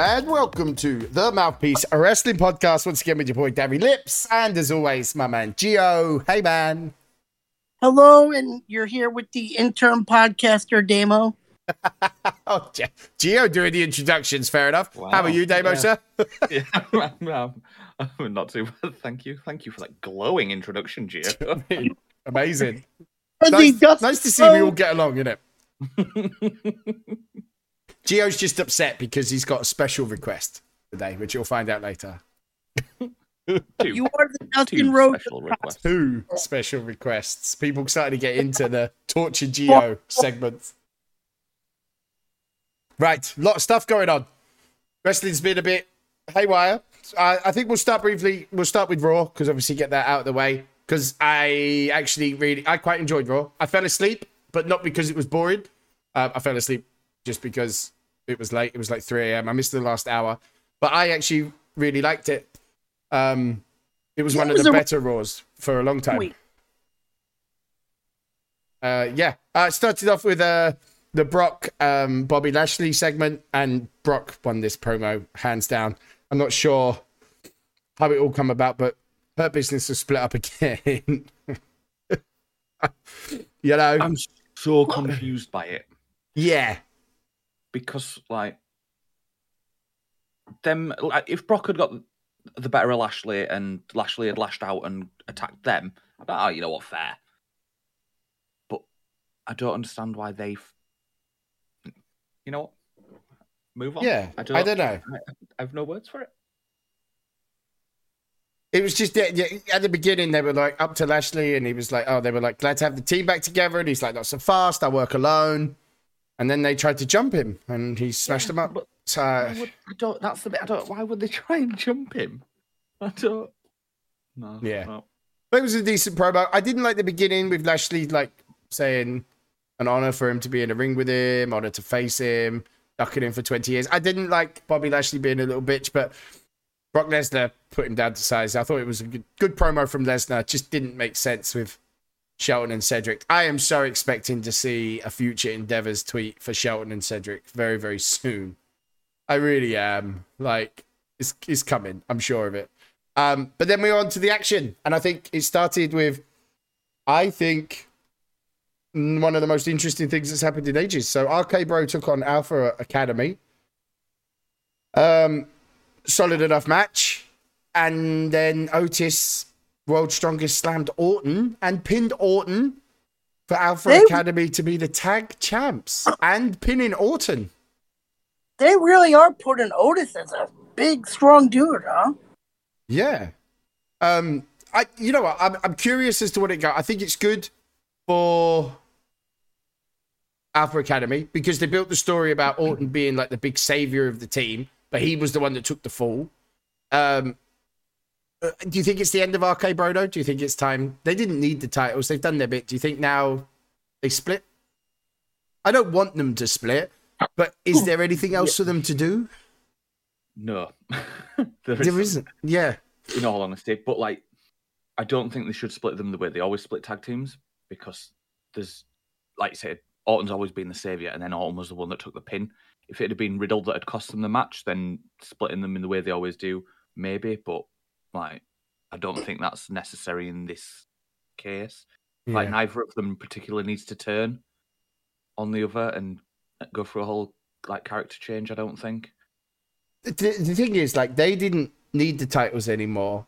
And welcome to the Mouthpiece a Wrestling Podcast. Once again with your boy Davy Lips, and as always, my man Geo. Hey man. Hello, and you're here with the interim podcaster Damo. oh, Geo doing the introductions. Fair enough. Wow. How are you, Damo, Yeah. sir? yeah, I'm, I'm not too bad. Thank you. Thank you for that glowing introduction, Geo. Amazing. As Nice, nice to see we all get along, innit? Geo's just upset because he's got a special request today, which you'll find out later. two, You are the Dustin two Rhodes. special requests. Two special requests. People starting to get into the Torture Geo segment. Right, a lot of stuff going on. Wrestling's been a bit haywire. I, I think we'll start briefly. We'll start with Raw because obviously get that out of the way. Because I actually really, I quite enjoyed Raw. I fell asleep, but not because it was boring. Uh, I fell asleep just because it was late. It was like 3 a.m. I missed the last hour, but I actually really liked it. Um, it was Yeah, one it of was the a- better Raws for a long time. Wait, Uh, yeah, uh, it started off with uh, the Brock um, Bobby Lashley segment, and Brock won this promo hands down. I'm not sure how it all come about, but her business was split up again. you know, I'm so confused by it yeah, because, like, them. Like, if Brock had got the better of Lashley and Lashley had lashed out and attacked them, I'd be like, oh, you know what, fair. But I don't understand why they've. You know what? Move on. yeah. I don't, I don't know. I, I have no words for it. It was just yeah, at the beginning they were like up to Lashley, and he was like, "Oh, they were like glad to have the team back together," and he's like, "Not so fast. I work alone." And then they tried to jump him, and he smashed them up. but- So Why would, I don't. That's the bit. I don't. Why would they try and jump him? I don't. No. Yeah. no. But it was a decent promo. I didn't like the beginning with Lashley like saying an honor for him to be in a ring with him, honor to face him, ducking him for 20 years. I didn't like Bobby Lashley being a little bitch, but Brock Lesnar put him down to size. I thought it was a good, good promo from Lesnar. Just didn't make sense with Shelton and Cedric. I am so expecting to see a future endeavors tweet for Shelton and Cedric very, very soon. I really am. Like, it's, it's coming. I'm sure of it. Um, but then we're on to the action. And I think it started with, I think, mm, one of the most interesting things that's happened in ages. So RK Bro took on Alpha Academy. Um, solid enough match. And then Otis, World's Strongest, slammed Orton and pinned Orton for Alpha They- Academy to be the tag champs and pinning Orton. they really are putting Otis as a big, strong dude, huh? Yeah. Um, I you know what? I'm I'm curious as to what it got. I think it's good for Alpha Academy because they built the story about Orton being like the big savior of the team, but he was the one that took the fall. Um, do you think it's the end of RK Brodo? Do you think it's time? They didn't need the titles. They've done their bit. Do you think now they split? I don't want them to split, but is there anything else for them to do? No. there There isn't, isn't. Yeah. in all honesty. But like, I don't think they should split them the way they always split tag teams because there's, like you said, Orton's always been the savior, and then Orton was the one that took the pin. If it had been Riddle that had cost them the match, then splitting them in the way they always do, maybe. But like, I don't think that's necessary in this case. Like, neither of them particularly needs to turn on the other and go through a whole like character change. I don't think. the, the thing is, like, they didn't need the titles anymore.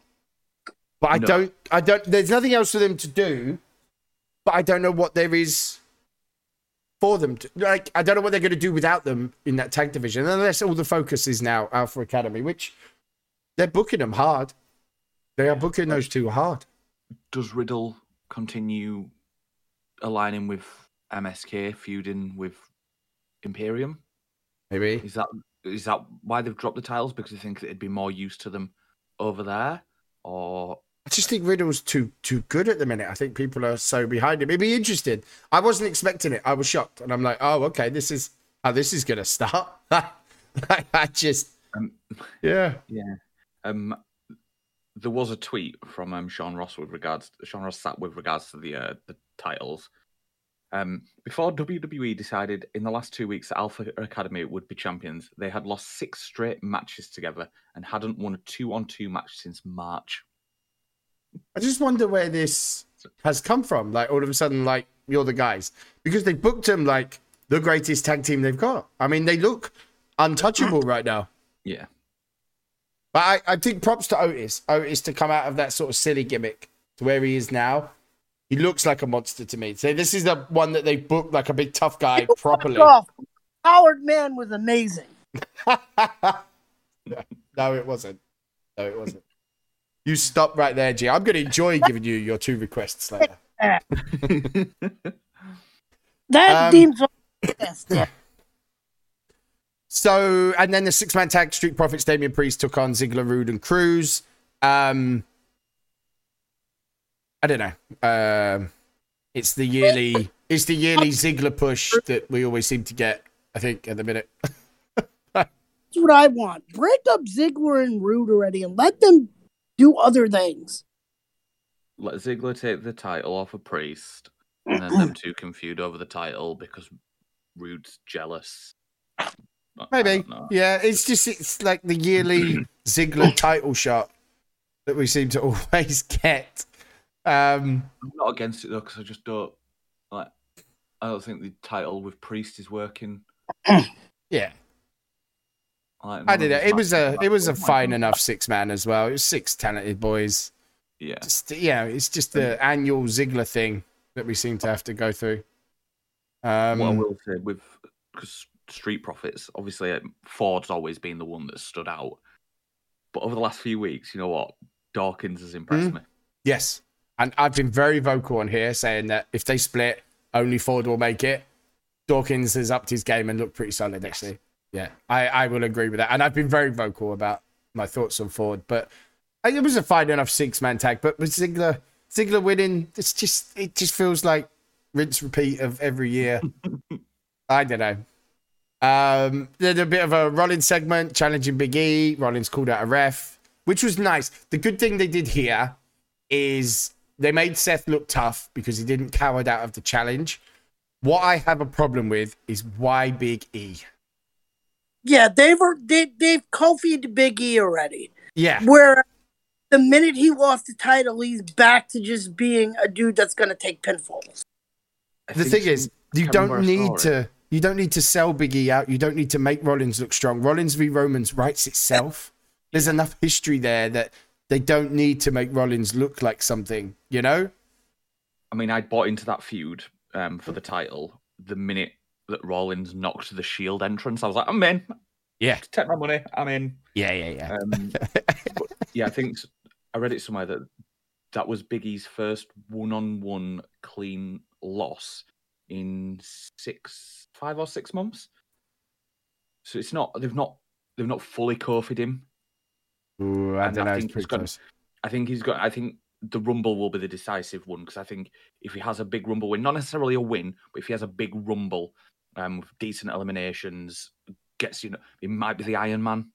But I No. don't, I don't. There's nothing else for them to do. But I don't know what there is for them. To, like, I don't know what they're going to do without them in that tag division, unless all the focus is now Alpha Academy, which they're booking them hard. They are booking those two hard. does Riddle continue aligning with MSK, feuding with Imperium? Maybe. Is that is that why they've dropped the titles? Because they think it'd be more use to them over there, or I just think Riddle's too too good at the minute. I think people are so behind him. It'd be interesting. I wasn't expecting it. I was shocked, and I'm like, oh, okay, this is how this is gonna start. I just, um, yeah, yeah, um, there was a tweet from um, Sean Ross with regards Sean Ross Sapp with regards to the uh, the titles, Um, before WWE decided in the last two weeks that Alpha Academy would be champions, they had lost six straight matches together and hadn't won a two-on-two match since March. I just wonder where this has come from. Like all of a sudden, like you're the guys because they booked them like the greatest tag team they've got. I mean, they look untouchable right now. Yeah, But I, I think props to Otis. Otis to come out of that sort of silly gimmick to where he is now. He looks like a monster to me. So this is the one that they booked like a big tough guy properly. Off. Howard Man was amazing. no, it wasn't. No, it wasn't. You stop right there, G. I'm going to enjoy giving you your two requests later. That Um, team's the best. Yeah. So, and then the six man tag Street Profits, Damian Priest took on Ziggler, Roode, and Crews. Um, I don't know. Um, it's the yearly, it's the yearly Ziggler push that we always seem to get. I think at the minute. That's what I want. Break up Ziggler and Roode already and let them do other things. let Ziggler take the title off of Priest, and then them two can feud over the title because Roode's jealous. I- I Maybe, yeah. It's just it's like the yearly Ziggler title shot that we seem to always get. Um, I'm not against it though because I just don't like. I don't think the title with Priest is working. yeah, Like, I did of it. It was a it was a like, oh my fine enough six man as well. It was six talented boys. Yeah, Just yeah, it's just the annual Ziggler thing that we seem to have to go through. Um, what I will say with because Street Profits, obviously um, Ford's always been the one that stood out, but over the last few weeks, you know what, Dawkins has impressed Mm. me. Yes. And I've been very vocal on here saying that if they split, only Ford will make it. Dawkins has upped his game and looked pretty solid, actually. Yeah, I, I will agree with that. And I've been very vocal about my thoughts on Ford. But it was a fine enough six man tag. But with Ziggler, Ziggler winning, it's just it just feels like rinse repeat of every year. I don't know. Um, there's a bit of a Rollins segment challenging Big E. Rollins called out a ref, which was nice. The good thing they did here is they made Seth look tough because he didn't coward out of the challenge. What I have a problem with is why Big E. Yeah, they've they, they've Kofi'd Big E already. Yeah, Where the minute he lost the title, he's back to just being a dude that's going to take pinfalls. I the thing is, you don't need saw to. You don't need to sell Big E out. You don't need to make Rollins look strong. Rollins v Romans writes itself. There's enough history there that they don't need to make Rollins look like something. You know? I mean, I bought into that feud um, for the title the minute that Rollins knocked the Shield entrance. I was like, I'm in. Yeah. Take my money. I'm in. Yeah, yeah, yeah. Um, but yeah, I think I read it somewhere that that was Big E's first one-on-one clean loss in six, five or six months. So it's not they've not they've not fully Kofi'd him. Ooh, I I. Think it's gonna- I think he's got. I think the Rumble will be the decisive one because I think if he has a big Rumble win, not necessarily a win, but if he has a big Rumble um, with decent eliminations, gets you know, he might be the Iron Man.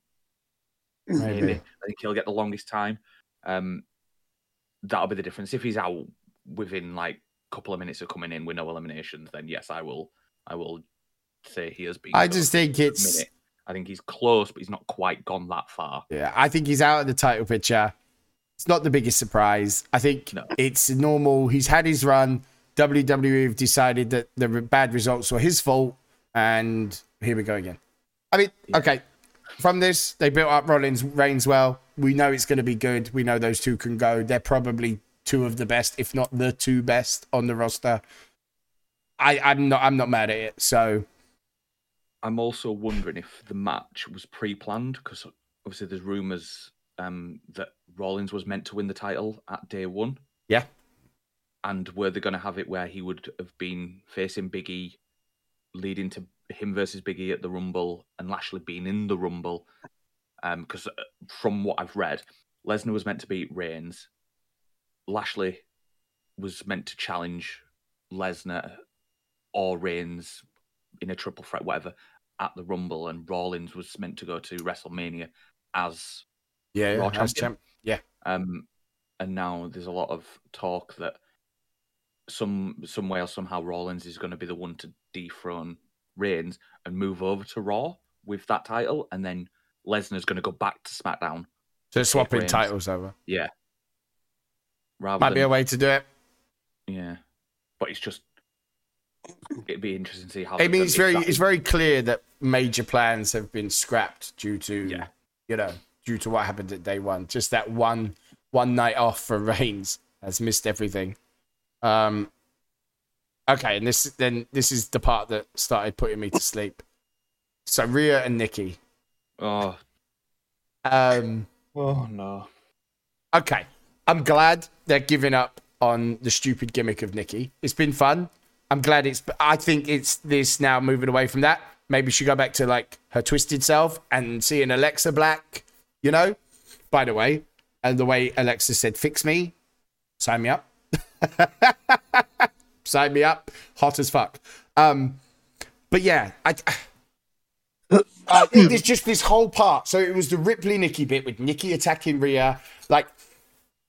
Maybe. Maybe. I think he'll get the longest time. Um, that'll be the difference. If he's out within like couple of minutes of coming in with no eliminations, then yes, I will. I will say he has been. I just think it's minute. I think he's close, but he's not quite gone that far. Yeah, I think he's out of the title picture. It's not the biggest surprise. I think No. it's normal. He's had his run. WWE have decided that the bad results were his fault, and here we go again. I mean, Yeah. okay, from this they built up Rollins Reigns well. We know it's going to be good. We know those two can go. They're probably two of the best, if not the two best on the roster. I, I'm not. I'm not mad at it. So I'm also wondering if the match was pre-planned because obviously there's rumors um, that Rollins was meant to win the title at day one. Yeah. And were they going to have it where he would have been facing Big E, leading to him versus Big E at the Rumble, and Lashley being in the Rumble? Because from what I've read, Lesnar was meant to beat Reigns. Lashley was meant to challenge Lesnar or Reigns in a triple threat, whatever, at the Rumble, and Rollins was meant to go to WrestleMania as yeah, Raw as champ. Yeah, um, and now there's a lot of talk that some some way or somehow Rollins is going to be the one to dethrone Reigns and move over to Raw with that title, and then Lesnar's going to go back to SmackDown. So swapping titles over. Yeah. Rather Might than, be a way to do it. yeah, but it's just it'd be interesting to see how. I mean, it's very that- it's very clear that major plans have been scrapped due to Yeah. you know due to what happened at day one. Just that one one night off for Reigns has missed everything. Um. Okay, and this then this is the part that started putting me to sleep. So Rhea and Nikki. Oh, Um. oh no. Okay, I'm glad they're giving up on the stupid gimmick of Nikki. It's been fun. I'm glad it's. I think it's this now moving away from that. Maybe she go back to like her twisted self and seeing Alexa Black. You know. By the way, and the way Alexa said, "Fix me," sign me up. sign me up. Hot as fuck. Um, but yeah, I. Uh, there's just this whole part. So it was the Ripley Nikki bit with Nikki attacking Rhea. Like,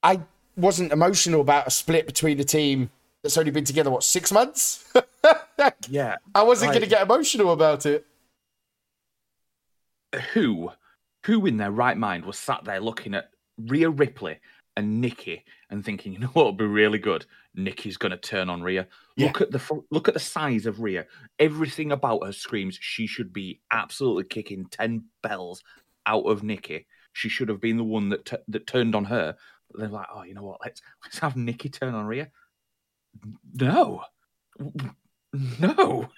I wasn't emotional about a split between a team that's only been together what six months. Yeah, I wasn't going to get emotional about it. who, who in their right mind was sat there looking at Rhea Ripley and Nikki and thinking, you know what would be really good? Nikki's going to turn on Rhea. Yeah. Look at the look at the size of Rhea. Everything about her screams she should be absolutely kicking ten bells out of Nikki. She should have been the one that t- that turned on her. They're like, oh, you know what? Let's let's have Nikki turn on Rhea. No, no.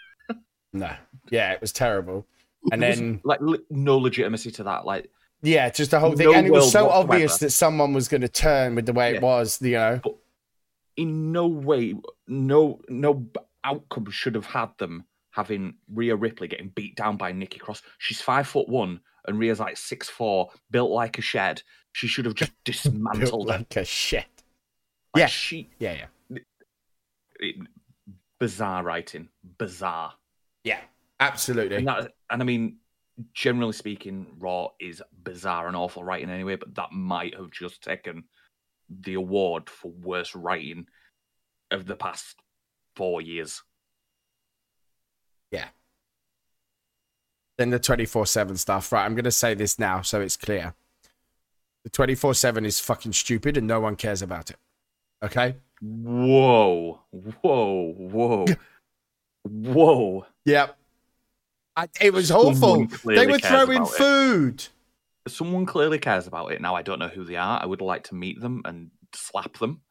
No, yeah, it was terrible. And was, then like no legitimacy to that. Like yeah, just the whole thing, No and it was so whatsoever. obvious that someone was going to turn with the way it Yeah. was. You know, in no way, no no outcome should have had them having Rhea Ripley getting beat down by Nikki Cross. She's five foot one and Rhea's like six four, built like a shed. She should have just built dismantled her. like a shit. Like, yeah. she Yeah, yeah, it- bizarre writing, bizarre. yeah, absolutely. And that, and I mean, generally speaking, Raw is bizarre and awful writing anyway. But that might have just taken the award for worst writing of the past four years. Then the 24 7 stuff. Right, I'm going to say this now so it's clear. The 24 7 is fucking stupid and no one cares about it. Okay? Whoa, whoa, whoa, whoa. Yep. I, it was awful. They were throwing about it. food. Someone clearly cares about it. Now, I don't know who they are. I would like to meet them and slap them,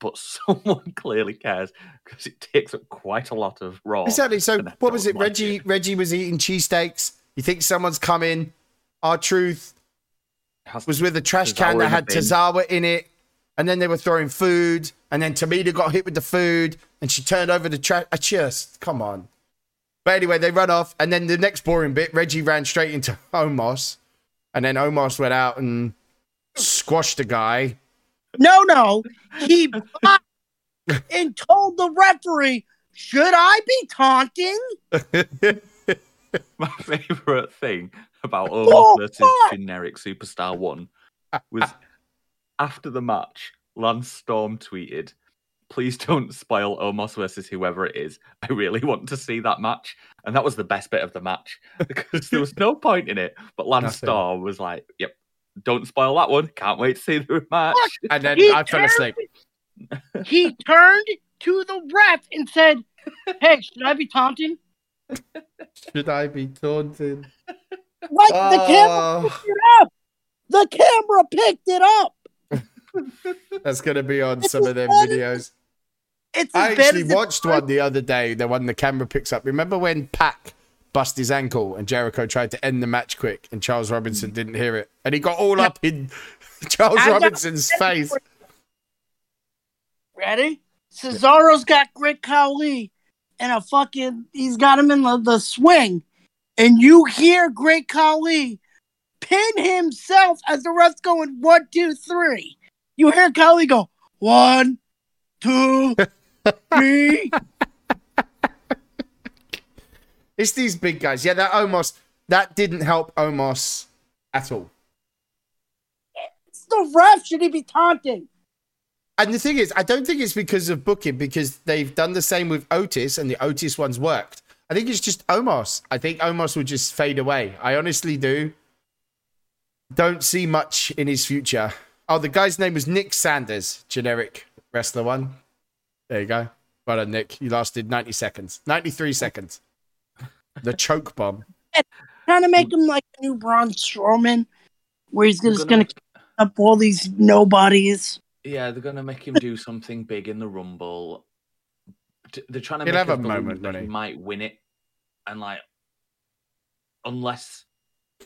but someone clearly cares because it takes up quite a lot of raw. Exactly. So what was it? like Reggie it. Reggie was eating cheesesteaks. You think someone's coming? R-Truth Has- was with a trash Tozawa can that had. Tozawa in it. And then they were throwing food. And then Tamina got hit with the food. And she turned over the trash. I just, come on. But anyway, they run off. And then the next boring bit, Reggie ran straight into Omos. And then Omos went out and squashed the guy. No, no. He and told the referee, should I be taunting? My favorite thing about Oh, Omos versus fuck! generic superstar one was after the match, Lance Storm tweeted, "Please don't spoil Omos versus whoever it is. I really want to see that match." And that was the best bit of the match because there was no point in it. But Lance Nothing. Storm was like, "Yep, don't spoil that one. Can't wait to see the match." And then He I fell asleep. He turned to the ref and said, hey, should I be taunting? Should I be taunting? Like the oh. camera Oh, picked it up. The camera picked it up. that's going to be on some of them videos. It's I actually watched one the other day, the one the camera picks up. Remember when Pac bust his ankle and Jericho tried to end the match quick and Charles Robinson didn't hear it? And he got all up in Charles Robinson's face. Ready? Cesaro's got Great Khali and a fucking he's got him in the, the swing. And you hear Great Khali pin himself as the ref's going one, two, three. You hear Khali go one, two, three. It's these big guys. Yeah, that Omos, that didn't help Omos at all. It's the ref. Should he be taunting? And the thing is, I don't think it's because of booking, because they've done the same with Otis, and the Otis ones worked. I think it's just Omos. I think Omos will just fade away. I honestly do. Don't see much in his future. Oh, the guy's name was Nick Sanders, generic wrestler one. There you go. Well done, Nick. You lasted 90 seconds. 93 seconds. The choke bomb. Trying to make him like a new Braun Strowman, where he's just gonna- gonna up all these nobodies. Yeah, they're gonna make him do something big in the Rumble. They're trying to He'll make have us a believe moment, that won't he he? might win it, and like, unless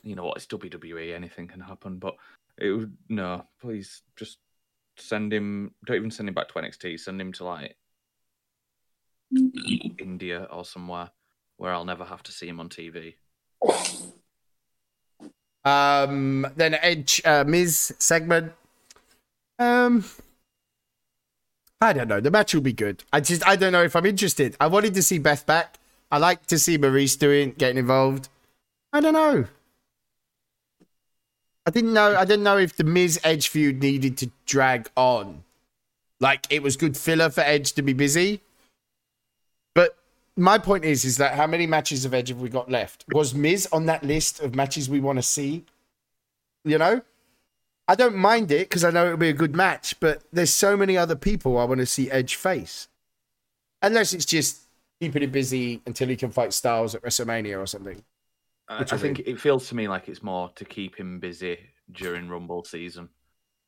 you know what, it's WWE, anything can happen. But it would no, please just send him. Don't even send him back to NXT. Send him to like mm. India or somewhere where I'll never have to see him on TV. Um, then Edge uh, Miz segment. Um, I don't know. The match will be good. I just I don't know if I'm interested. I wanted to see Beth back. I like to see Maurice doing getting involved. I don't know. I didn't know. I didn't know if the Miz Edge feud needed to drag on. Like it was good filler for Edge to be busy. My point is, is that how many matches of Edge have we got left? Was Miz on that list of matches we want to see? You know, I don't mind it because I know it'll be a good match, but there's so many other people I want to see Edge face. Unless it's just keeping him busy until he can fight Styles at WrestleMania or something. I, I think it feels to me like it's more to keep him busy during Rumble season.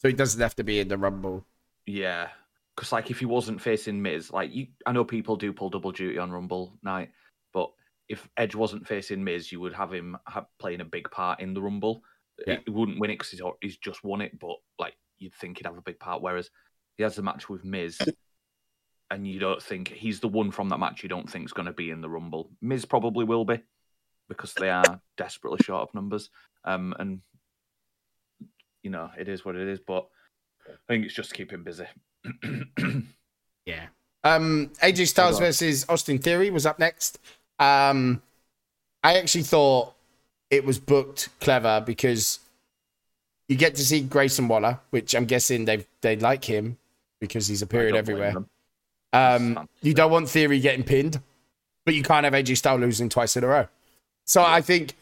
So he doesn't have to be in the Rumble. Yeah, because like if he wasn't facing Miz, like you, I know people do pull double duty on Rumble night, but if Edge wasn't facing Miz, you would have him ha- playing a big part in the Rumble. Yeah. He wouldn't win it because he's, he's just won it, but like you'd think he'd have a big part. Whereas he has a match with Miz, and you don't think he's the one from that match. You don't think is going to be in the Rumble. Miz probably will be because they are desperately short of numbers. Um, and you know it is what it is, but I think it's just to keep him busy. Yeah. Um, AJ Styles versus Austin Theory was up next. Um, I actually thought it was booked clever because you get to see Grayson Waller, which I'm guessing they they like him because he's appeared I don't blame everywhere. Um, you don't want Theory getting pinned, but you can't have AJ Styles losing twice in a row. So I think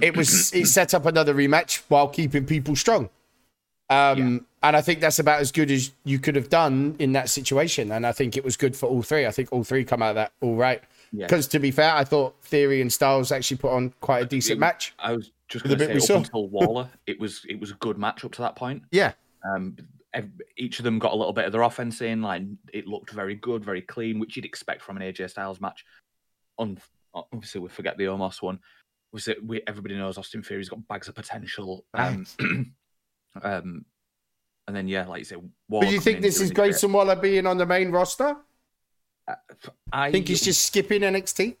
it was it set up another rematch while keeping people strong. Um, and I think that's about as good as you could have done in that situation. And I think it was good for all three. I think all three come out of that all right. Yeah. Because to be fair, I thought Theory and Styles actually put on quite a decent It- match. I was just The going to bit we say saw. up until Waller, it was it was a good match up to that point. Yeah. Um, each of them got a little bit of their offense in. Like it looked very good, very clean, which you'd expect from an AJ Styles match. Un- obviously, we forget the Omos one. Was it? We, everybody knows Austin Theory's got bags of potential. Um, um, and then yeah, like you say, Waller But you think this is. Grayson Waller being on the main roster? I I think he's just skipping NXT.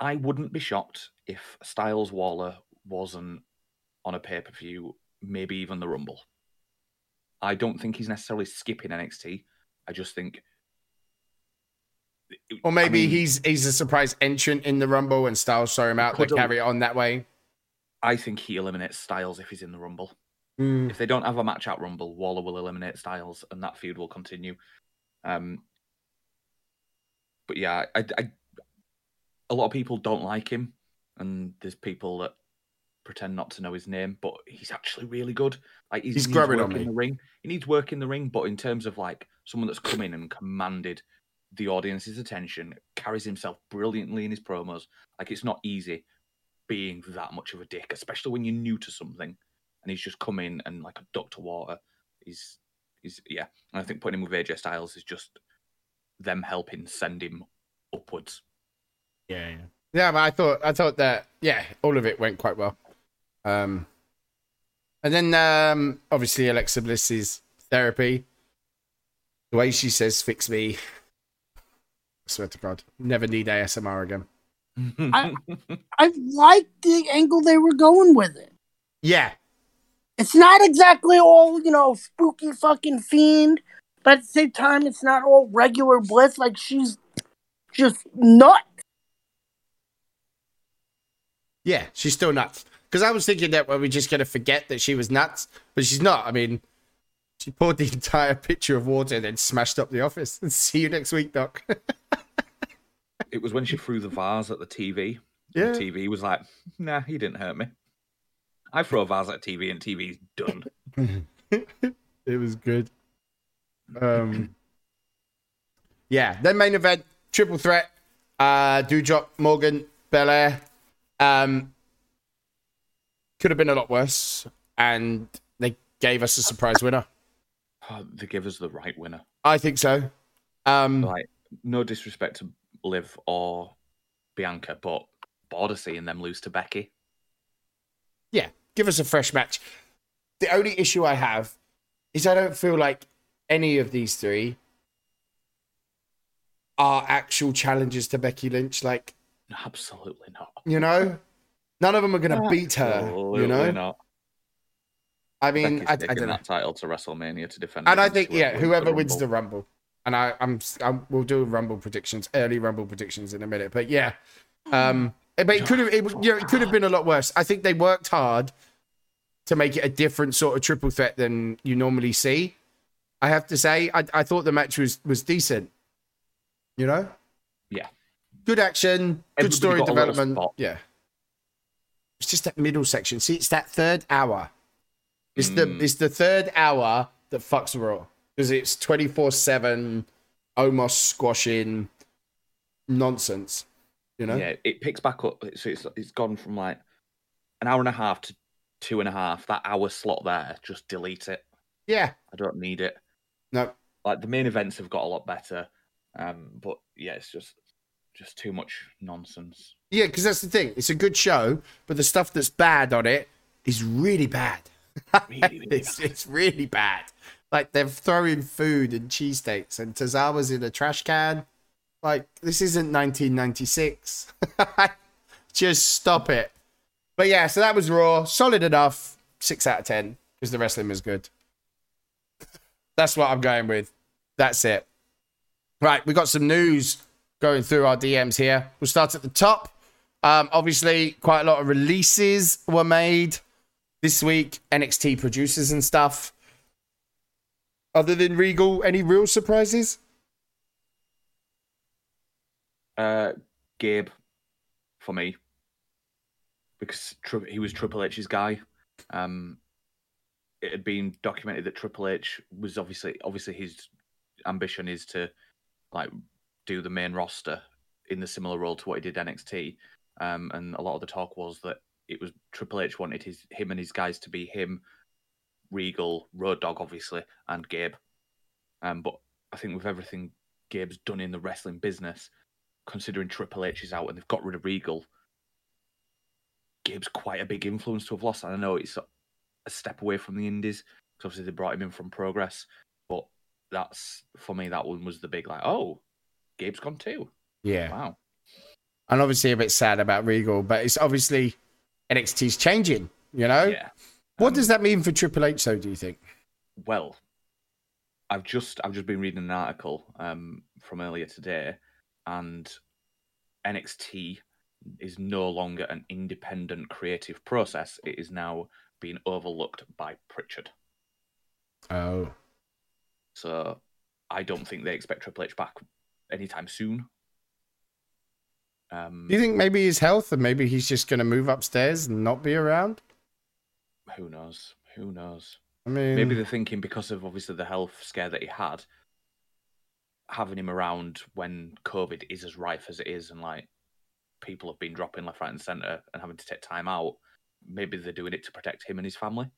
I wouldn't be shocked if Styles Waller wasn't on a pay per view, maybe even the Rumble. I don't think he's necessarily skipping NXT. I just think, Or maybe I mean, he's he's a surprise entrant in the Rumble and Styles throw him out. Could- carry it on that way. I think he eliminates Styles if he's in the Rumble. Mm. If they don't have a match at Rumble, Waller will eliminate Styles, and that feud will continue. Um, but yeah, I, I, a lot of people don't like him, and there's people that pretend not to know his name, but he's actually really good. Like he's, He's he growing on in me. the ring. He needs work in the ring, but in terms of like someone that's come in and commanded the audience's attention, carries himself brilliantly in his promos. Like it's not easy being that much of a dick, especially when you're new to something and he's just come in and like a duck to water. He's he's yeah. And I think putting him with AJ Styles is just them helping send him upwards. Yeah, yeah. Yeah, but I thought I thought that yeah, all of it went quite well. Um and then um obviously Alexa Bliss's therapy. The way she says fix me. I swear to God. Never need ASMR again. I- I like the angle they were going with it. Yeah. It's not exactly all, you know, spooky fucking fiend, but at the same time, it's not all regular bliss. Like she's just nuts. Yeah, she's still nuts. Because I was thinking that well, we're just gonna forget that she was nuts, but she's not. I mean, She poured the entire pitcher of water and then smashed up the office. See you next week, Doc. It was when she threw the vase at the TV. Yeah. The TV was like, nah, he didn't hurt me. I throw a vase at TV and TV's done. it was good. Um, yeah. Then main event, triple threat. Uh, Doudrop, Morgan, Belair. Um, could have been a lot worse, and they gave us a surprise winner. Oh, they give us the right winner. I think so. Um, Like, no disrespect to Liv or Bianca, but border seeing them lose to Becky. yeah, give us a fresh match. The only issue I have is I don't feel like any of these three are actual challenges to Becky Lynch. Like, Absolutely not. you know, none of them are going to beat her. Absolutely You know, not. I mean, Becky's I, I taking don't know. that title to WrestleMania to defend. And I think, yeah, whoever wins the Rumble. Rumble, and I, I'm, I'm, we'll do Rumble predictions, early Rumble predictions in a minute. But yeah, um, but it could have, it, was- you know, it could have been a lot worse. I think they worked hard to make it a different sort of triple threat than you normally see. I have to say, I, I thought the match was was decent. You know, Yeah. good action, good story got a little development. Yeah, it's just that middle section. See, it's that third hour. It's the Mm. it's the third hour that fucks Raw because it's twenty four seven, almost squashing nonsense. You know, Yeah, it picks back up. So it's it's gone from like an hour and a half to two and a half. That hour slot there, just delete it. yeah, I don't need it. no, Like the main events have got a lot better, um, but yeah, it's just just too much nonsense. yeah, because that's the thing. It's a good show, but the stuff that's bad on it is really bad. Really, really it's, it's really bad. Like they're throwing food and cheesesteaks, and Tozawa's in a trash can. Like this isn't 1996. Just stop it. But yeah, so that was Raw. Solid enough. Six out of ten because the wrestling was good. That's what I'm going with. That's it. Right, we got some news going through our DMs here. We'll start at the top. Um, obviously, quite a lot of releases were made this week. NXT producers and stuff. Other than Regal, any real surprises? Uh, Gabe, for me, because tri- he was Triple H's guy. Um, it had been documented that Triple H was obviously obviously his ambition is to like do the main roster in the similar role to what he did NXT. Um, and a lot of the talk was that it was Triple H wanted his him and his guys to be him, Regal, Road Dog, obviously, and Gabe. Um, but I think with everything Gabe's done in the wrestling business, considering Triple H is out and they've got rid of Regal, Gabe's quite a big influence to have lost. And I know it's a step away from the Indies because obviously they brought him in from Progress, but that's for me that one was the big like, oh, Gabe's gone too. Yeah. Wow. And obviously a bit sad about Regal, but it's obviously NXT's changing, you know? Yeah. What Um, does that mean for Triple H, though, do you think? Well, I've just I've just been reading an article um, from earlier today, and NXT is no longer an independent creative process. It is now being overlooked by Prichard. Oh. So I don't think they expect Triple H back anytime soon. Um, Do you think maybe his health and maybe he's just going to move upstairs and not be around? who knows? Who knows? I mean, Maybe they're thinking because of obviously the health scare that he had, having him around when COVID is as rife as it is, and like people have been dropping left, right, and centre and having to take time out. Maybe they're doing it to protect him and his family.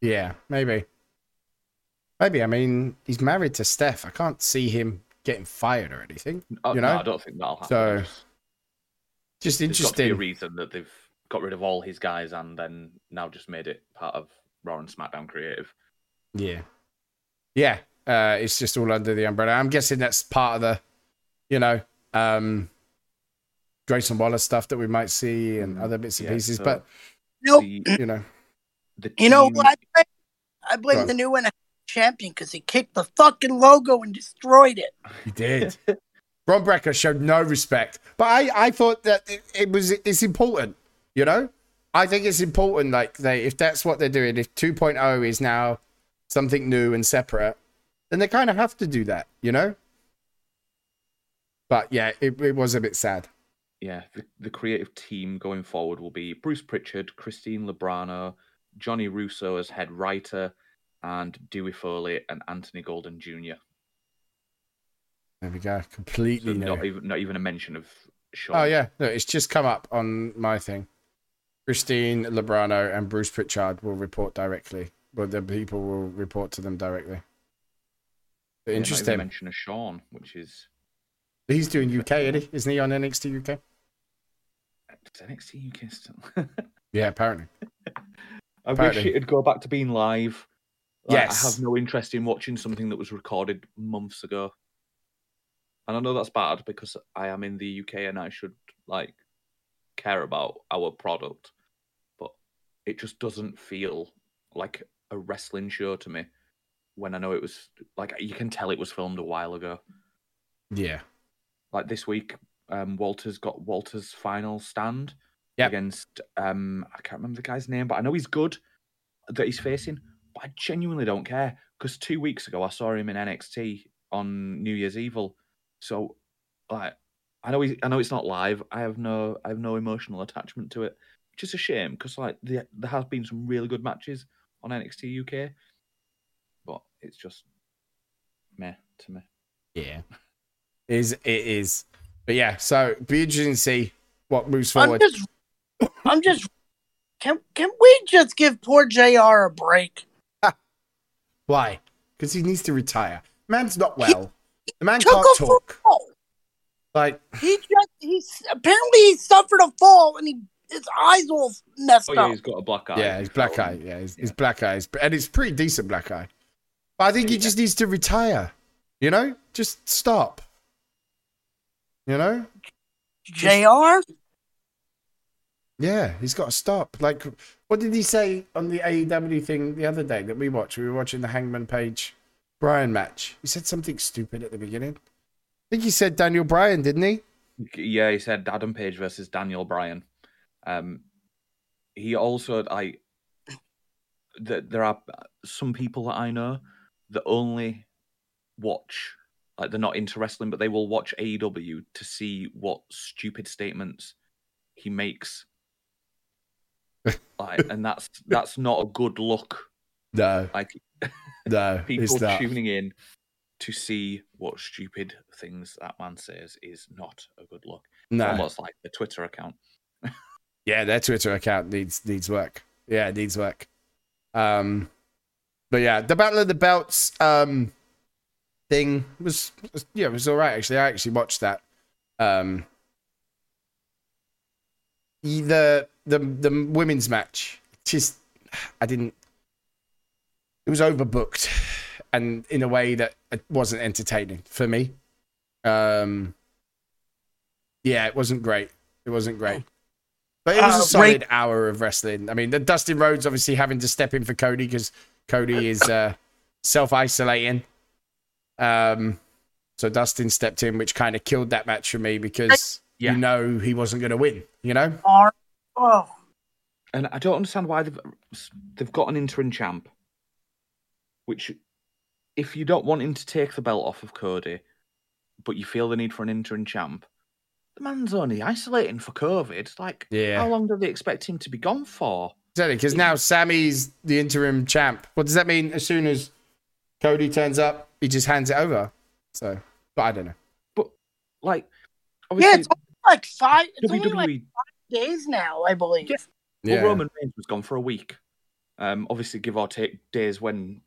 yeah, maybe. Maybe. I mean, he's married to Steph. I can't see him getting fired or anything. Oh, You no, know? I don't think that'll happen. So, Just- Just There's got to be a interesting. reason that they've got rid of all his guys and then now just made it part of Raw and SmackDown Creative. Yeah. Yeah. Uh, it's just all under the umbrella. I'm guessing that's part of the, you know, um, Grayson Waller stuff that we might see and other bits and Yeah, pieces. so- But, Nope. The, you know, the You know what? I blame, I blame What? the new NXT champion because he kicked the fucking logo and destroyed it. he did. Bron Breakker showed no respect. But I, I thought that it, it was it's important, you know? I think it's important, like they if that's what they're doing, if 2.0 is now something new and separate, then they kind of have to do that, you know. But yeah, it, it was a bit sad. Yeah, the, the creative team going forward will be Bruce Prichard, Christine Lubrano, Johnny Russo as head writer, and Dewey Foley and Anthony Golden Jr. There we go. Completely new. not even not even a mention of Sean. Oh yeah, no, it's just come up on my thing. Christine Lubrano and Bruce Prichard will report directly. Well, the people will report to them directly. Yeah, not even a Interesting. mention of Sean, which is He's doing UK, isn't he? Isn't he on NXT UK? NXT UK still. Yeah, apparently. I Apparently. wish it'd go back to being live. Like, Yes. I have no interest in watching something that was recorded months ago. And I know that's bad because I am in the UK and I should like care about our product, but it just doesn't feel like a wrestling show to me when I know it was like you can tell it was filmed a while ago. Yeah. Like this week, um, Walter's got Walter's final stand Yep. against um, I can't remember the guy's name, but I know he's good that he's facing. But I genuinely don't care because two weeks ago I saw him in NXT on New Year's Evil. So, like, I know he, I know it's not live. I have no I have no emotional attachment to it, which is a shame because like the, there has been some really good matches on NXT UK, it's just meh to me. Yeah. Is it is. But yeah, so be interesting to see what moves forward. I'm forward. just, I'm just. Can can we just give poor Jr. a break? Why? Because he needs to retire. Man's not well. The man Took can't a talk. fall. Like He just he's apparently he suffered a fall and he his eyes all messed Oh yeah, up. he's got a black eye. Yeah, he's black oh, eye. Yeah, he's, he's yeah. black eyes, and it's pretty decent black eye. But I think he Yeah. just needs to retire. You know, just stop. You know, Jr. yeah, he's got to stop. Like, what did he say on the AEW thing the other day that we watched? We were watching the Hangman Page Bryan match. He said something stupid at the beginning. I think he said Daniel Bryan, didn't he? Yeah, he said Adam Page versus Daniel Bryan. Um, he also I that there are some people that I know that only watch like they're not into wrestling, but they will watch AEW to see what stupid statements he makes. like, and that's that's not a good look. No, Like no, people it's tuning in to see what stupid things that man says is not a good look. No, Almost like the Twitter account. yeah, their Twitter account needs needs work. Yeah, it needs work. Um, but yeah, the Battle of the Belts um thing was, was yeah, it was all right actually. I actually watched that. Um, the the the women's match just I didn't. It was overbooked, and in a way that it wasn't entertaining for me. Um, yeah, it wasn't great. It wasn't great. But it was Uh, a solid hour of wrestling. I mean, the Dustin Rhodes obviously having to step in for Cody because Cody is uh, self isolating. Um, so Dustin stepped in, which kind of killed that match for me because Yeah. you know he wasn't going to win. You know, Oh, And I don't understand why they've they've got an interim champ. Which, if you don't want him to take the belt off of Cody, but you feel the need for an interim champ, the man's only isolating for COVID. Like, Yeah. how long do they expect him to be gone for? Exactly. Because now Sammy's the interim champ. What does that mean? As soon as Cody turns up, he just hands it over. So, but I don't know. But like, yeah, it's only like five. It's WWE. only like days now, I believe. Yeah. Well, Roman Reigns was gone for a week. Um, obviously, give or take days when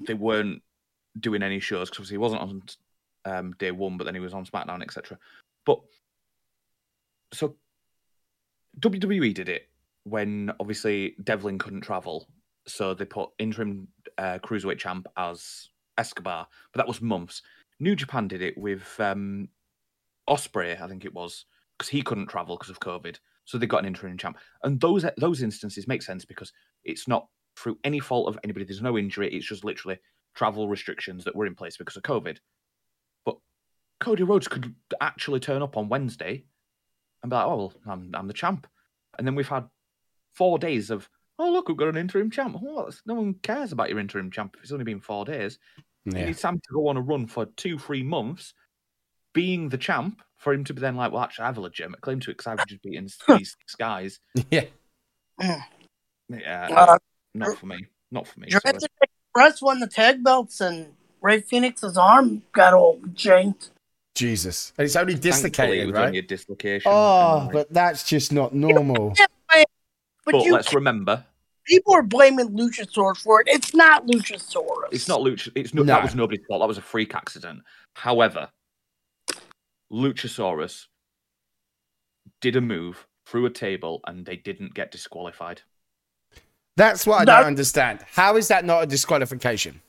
they weren't doing any shows because he wasn't on um, day one, but then he was on SmackDown, etc. But so WWE did it when obviously Devlin couldn't travel, so they put interim uh, cruiserweight champ as Escobar, but that was months. New Japan did it with um, Ospreay, I think it was, because he couldn't travel because of COVID. So they got an interim champ, and those those instances make sense because it's not through any fault of anybody. There's no injury. It's just literally travel restrictions that were in place because of COVID. But Cody Rhodes could actually turn up on Wednesday and be like, "Oh, well, I'm I'm the champ," and then we've had four days of oh look, we've got an interim champ. Oh, no one cares about your interim champ if it's only been four days. You Yeah. need Sam to go on a run for two, three months, being the champ, for him to be then like, well, actually, I have a legitimate claim to it because I've just beaten these guys. Yeah. Yeah, Uh, not for me. Not for me. sorry. Express won the tag belts, and Rey Fenix's arm got all janked. Jesus. And it's only Thankfully, it dislocated, was right? only a dislocation. Oh, but that's just not normal. But, but let's remember, people are blaming Luchasaurus for it. It's not Luchasaurus. it's not Lucha. It's no, No. that was nobody's fault. That was a freak accident. However, Luchasaurus did a move through a table, and they didn't get disqualified. That's what I No. don't understand. How is that not a disqualification?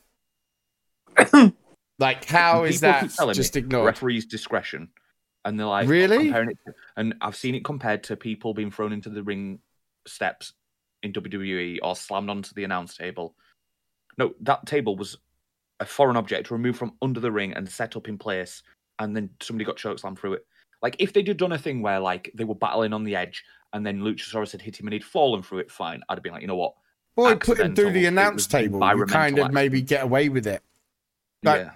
like, how And is people that just me, ignored? Referee's discretion, and they're like Really? comparing it, to- and I've seen it compared to people being thrown into the ring steps in WWE or slammed onto the announce table. No, that table was a foreign object removed from under the ring and set up in place, and then somebody got chokeslammed through it. Like if they'd have done a thing where like they were battling on the edge and then Luchasaurus had hit him and he'd fallen through it, fine. I'd have been like, you know what? Well, put him through the announce was table. You kind environmental of maybe get away with it. Like- yeah,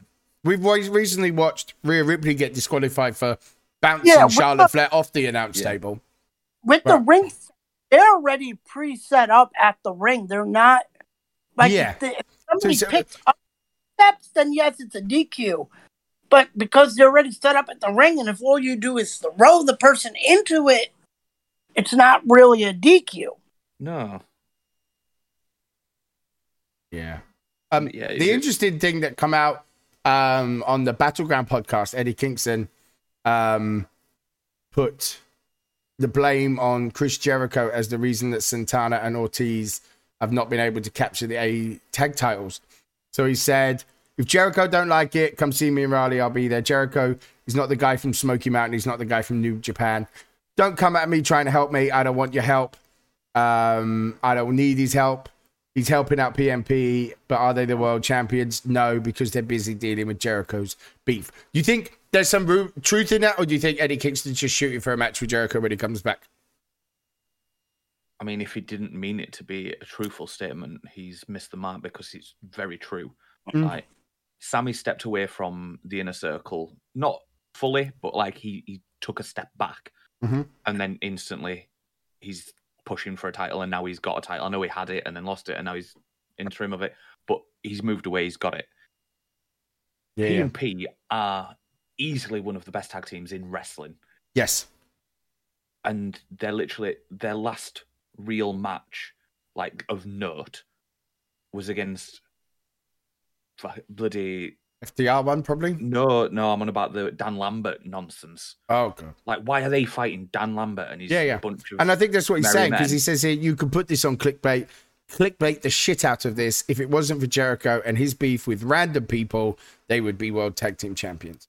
We've recently watched Rhea Ripley get disqualified for bouncing Yeah, Charlotte the- Flair off the announce Yeah. table. with the Right. ring. They're already pre-set up at the ring. They're not like Yeah. if, the, if somebody so- picks up steps, then yes, it's a DQ. But because they're already set up at the ring, and if all you do is throw the person into it, it's not really a DQ. no, Yeah. Um, Yeah, the interesting thing that come out um, on the Battleground podcast, Eddie Kingston um, put the blame on Chris Jericho as the reason that Santana and Ortiz have not been able to capture the A tag titles. So he said, if Jericho don't like it, come see me in Raleigh. I'll be there. Jericho is not the guy from Smoky Mountain. He's not the guy from New Japan. Don't come at me trying to help me. I don't want your help. Um, I don't need his help. He's helping out P and P, but are they the world champions? No, because they're busy dealing with Jericho's beef. Do you think there's some ru- truth in that, or do you think Eddie Kingston's just shooting for a match with Jericho when he comes back? I mean, if he didn't mean it to be a truthful statement, he's missed the mark because it's very true. Mm. Like Sammy stepped away from the inner circle, not fully, but like he he took a step back, Mhm. and then instantly he's pushing for a title, and now he's got a title. I know he had it and then lost it, and now he's interim of it, but he's moved away. He's got it. P and P are easily one of the best tag teams in wrestling Yes. and they're literally their last real match, like of note, was against bloody FTR one, probably. no, no. I'm on about the Dan Lambert nonsense. Oh, God. Like, why are they fighting Dan Lambert and his Yeah, yeah. bunch of And I think that's what he's saying because he says here you can put this on clickbait, clickbait the shit out of this. If it wasn't for Jericho and his beef with random people, they would be world tag team champions.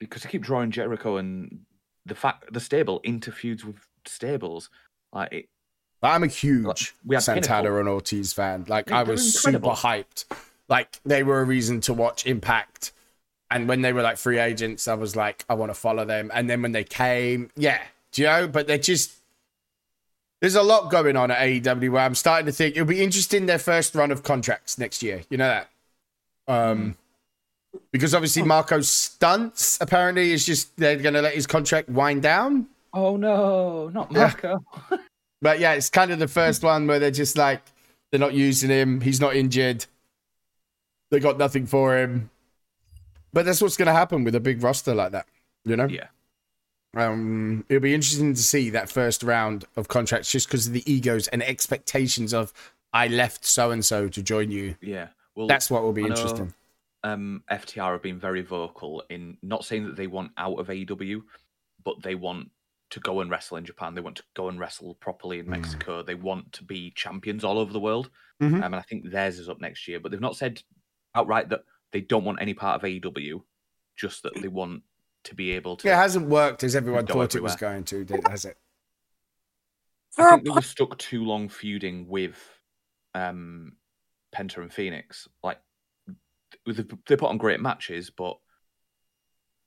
because I keep drawing Jericho and the fact the stable interfeuds with stables. Like, it, I'm a huge we Santana and Ortiz fan. Like I was incredible. super hyped. Like they were a reason to watch Impact. And when they were like free agents, I was like, I want to follow them. And then when they came, yeah, do you know? But they're just there's a lot going on at AEW where I'm starting to think it'll be interesting their first run of contracts next year. You know that? Um because obviously Marko Stunt's apparently is just they're gonna let his contract wind down. oh no, not Yeah. Marko. But yeah, it's kind of the first one where they're just like they're not using him. He's not injured. They got nothing for him. But that's what's going to happen with a big roster like that, you know. yeah, Um, it'll be interesting to see that first round of contracts, just because of the egos and expectations of I left so and so to join you. yeah. Well, That's what will be interesting. um, FTR have been very vocal in not saying that they want out of AEW, but they want to go and wrestle in Japan. They want to go and wrestle properly in Mm. Mexico. They want to be champions all over the world. Mhm. Um, and I think theirs is up next year, but they've not said outright that they don't want any part of AEW, just that they want to be able to. Yeah, it hasn't worked as everyone Go thought it was going to, did, has it? For I a think they were stuck too long feuding with um, Penta and Fenix. Like they they put on great matches, but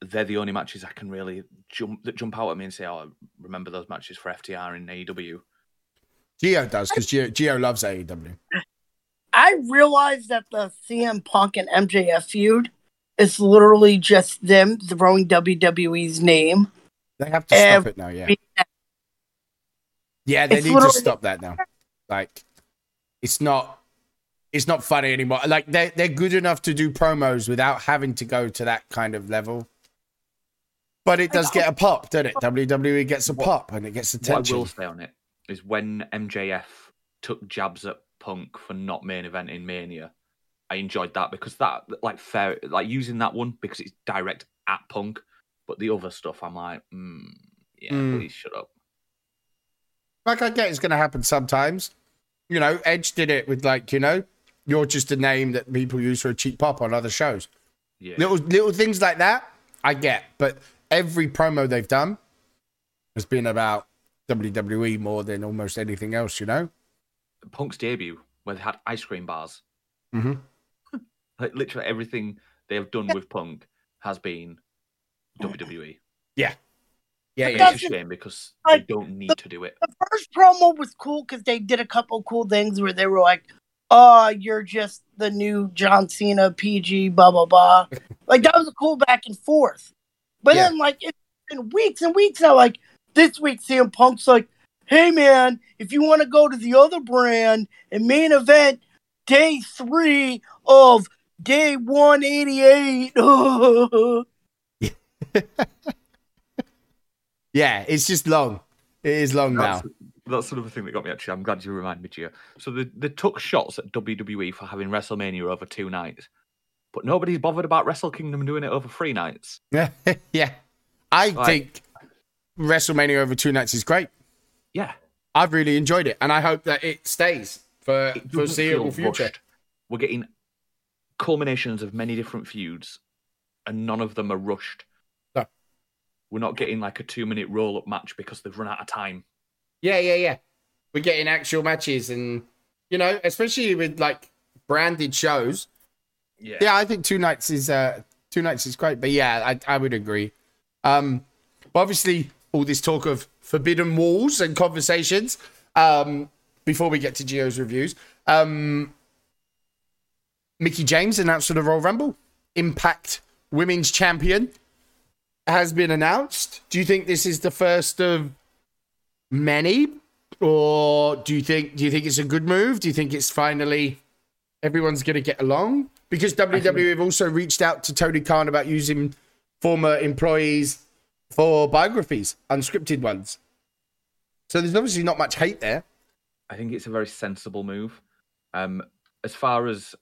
they're the only matches I can really jump that jump out at me and say, "Oh, I remember those matches for FTR in AEW." Geo does because Geo, Geo loves AEW. I realize that the CM Punk and MJF feud is literally just them throwing WWE's name. They have to stop it now. Yeah, yeah, they It's need to stop that now. Like, it's not, it's not funny anymore. Like they they're good enough to do promos without having to go to that kind of level. But it does get a pop, doesn't it? WWE gets a pop and it gets attention. What I attention. will say on it is when MJF took jabs at Punk for not main event in Mania, I enjoyed that because that like fair like using that one because it's direct at Punk, but the other stuff I'm like, mm, yeah, Mm. please shut up. like I get it's going to happen sometimes. You know, Edge did it with like you know, you're just a name that people use for a cheap pop on other shows. Yeah, Little little things like that, I get. But every promo they've done has been about WWE more than almost anything else. You know. Punk's debut where they had ice cream bars, Mm-hmm. like literally everything they have done with Punk has been WWE. Yeah, yeah, It's yeah. a shame because Like, they don't need to do it. The first promo was cool because they did a couple cool things where they were like, "Oh, you're just the new John Cena, PG, blah blah blah." like that was a cool back and forth. But Yeah. then, like, it's been weeks and weeks now. Like this week, CM Punk's like, "Hey man, if you want to go to the other brand and main event day three of day one eighty eight. Yeah, it's just long. It is long now. That's, sort of another thing that got me actually. I'm glad you reminded me, Gio. So they, they took shots at WWE for having WrestleMania over two nights, but nobody's bothered about Wrestle Kingdom doing it over three nights. yeah, I Like- think WrestleMania over two nights is great. Yeah, I've really enjoyed it, and I hope that it stays for it doesn't foreseeable feel future. rushed. We're getting culminations of many different feuds, and none of them are rushed. No. We're not getting like a two-minute roll-up match because they've run out of time. Yeah, yeah, yeah. We're getting actual matches, and you know, especially with like branded shows. Yeah, Yeah, I think two nights is uh two nights is great. But yeah, I I would agree. Um, but obviously, all this talk of forbidden walls and conversations. Um, before we get to Geo's reviews, um, Mickie James announced for the Royal Rumble. Impact Women's Champion has been announced. Do you think this is the first of many, or do you think do you think it's a good move? Do you think it's finally everyone's going to get along? Because WWE have also reached out to Tony Khan about using former employees for biographies, unscripted ones. So there's obviously not much hate there. I think it's a very sensible move. Um, as far as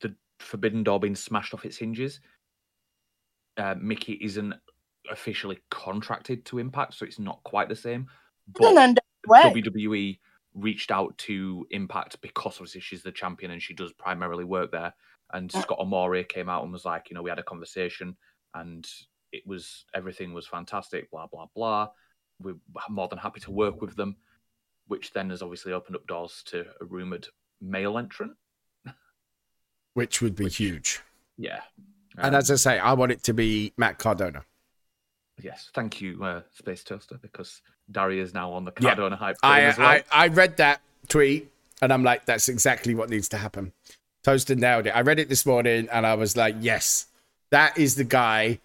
the Forbidden Door being smashed off its hinges, uh, Mickie isn't officially contracted to Impact, so it's not quite the same. But end up way. WWE reached out to Impact because obviously she's the champion and she does primarily work there. And Scott D'Amore came out and was like, you know, we had a conversation and it was everything was fantastic, blah blah blah. We're more than happy to work with them, which then has obviously opened up doors to a rumored male entrant. Which would be huge. Yeah. and Um, as I say, I want it to be Matt Cardona. yes, thank you, uh, Space Toaster, because Dari is now on the Yeah. Cardona hype I, as well. I I read that tweet and I'm like, that's exactly what needs to happen. Toaster nailed it. I read it this morning and I was like, yes, that is the guy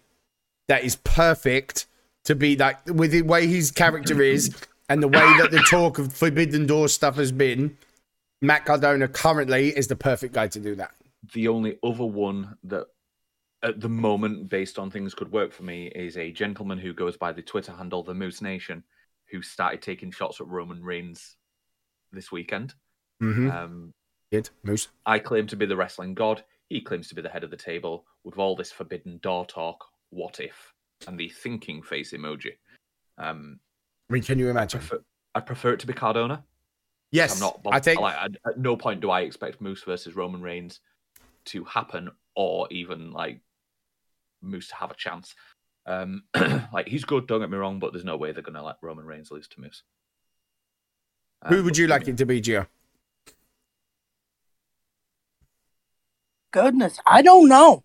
that is perfect to be like with the way his character is and the way that the talk of Forbidden Door stuff has been. Matt Cardona currently is the perfect guy to do that. the only other one that at the moment based on things could work for me is a gentleman who goes by the twitter handle the moose nation who started taking shots at roman reigns this weekend Mm-hmm. um, Kid, Moose. i claim to be the wrestling god he claims to be the head of the table with all this forbidden door talk what if and the thinking face emoji um, I mean, can you I, imagine? prefer, I prefer it to be cardona Yes, i'm not I think like at, at no point do i expect moose versus roman reigns to happen or even like moose to have a chance um like he's good don't get me wrong but there's no way they're gonna let roman reigns lose to moose who Um, would you like it to be, Gio? Goodness, I don't know.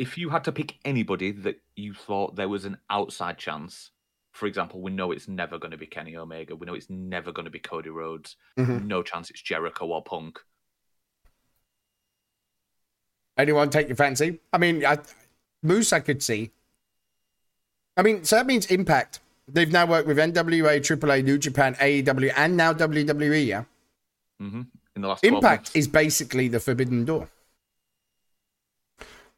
If you had to pick anybody that you thought there was an outside chance For example, we know it's never going to be Kenny Omega. We know it's never going to be Cody Rhodes. Mhm. No chance it's Jericho or Punk. Anyone take your fancy? I mean, I, Moose, I could see. I mean, so that means Impact. They've now worked with NWA, AAA, New Japan, AEW, and now WWE. Yeah, hmm In the last Impact is basically the forbidden door.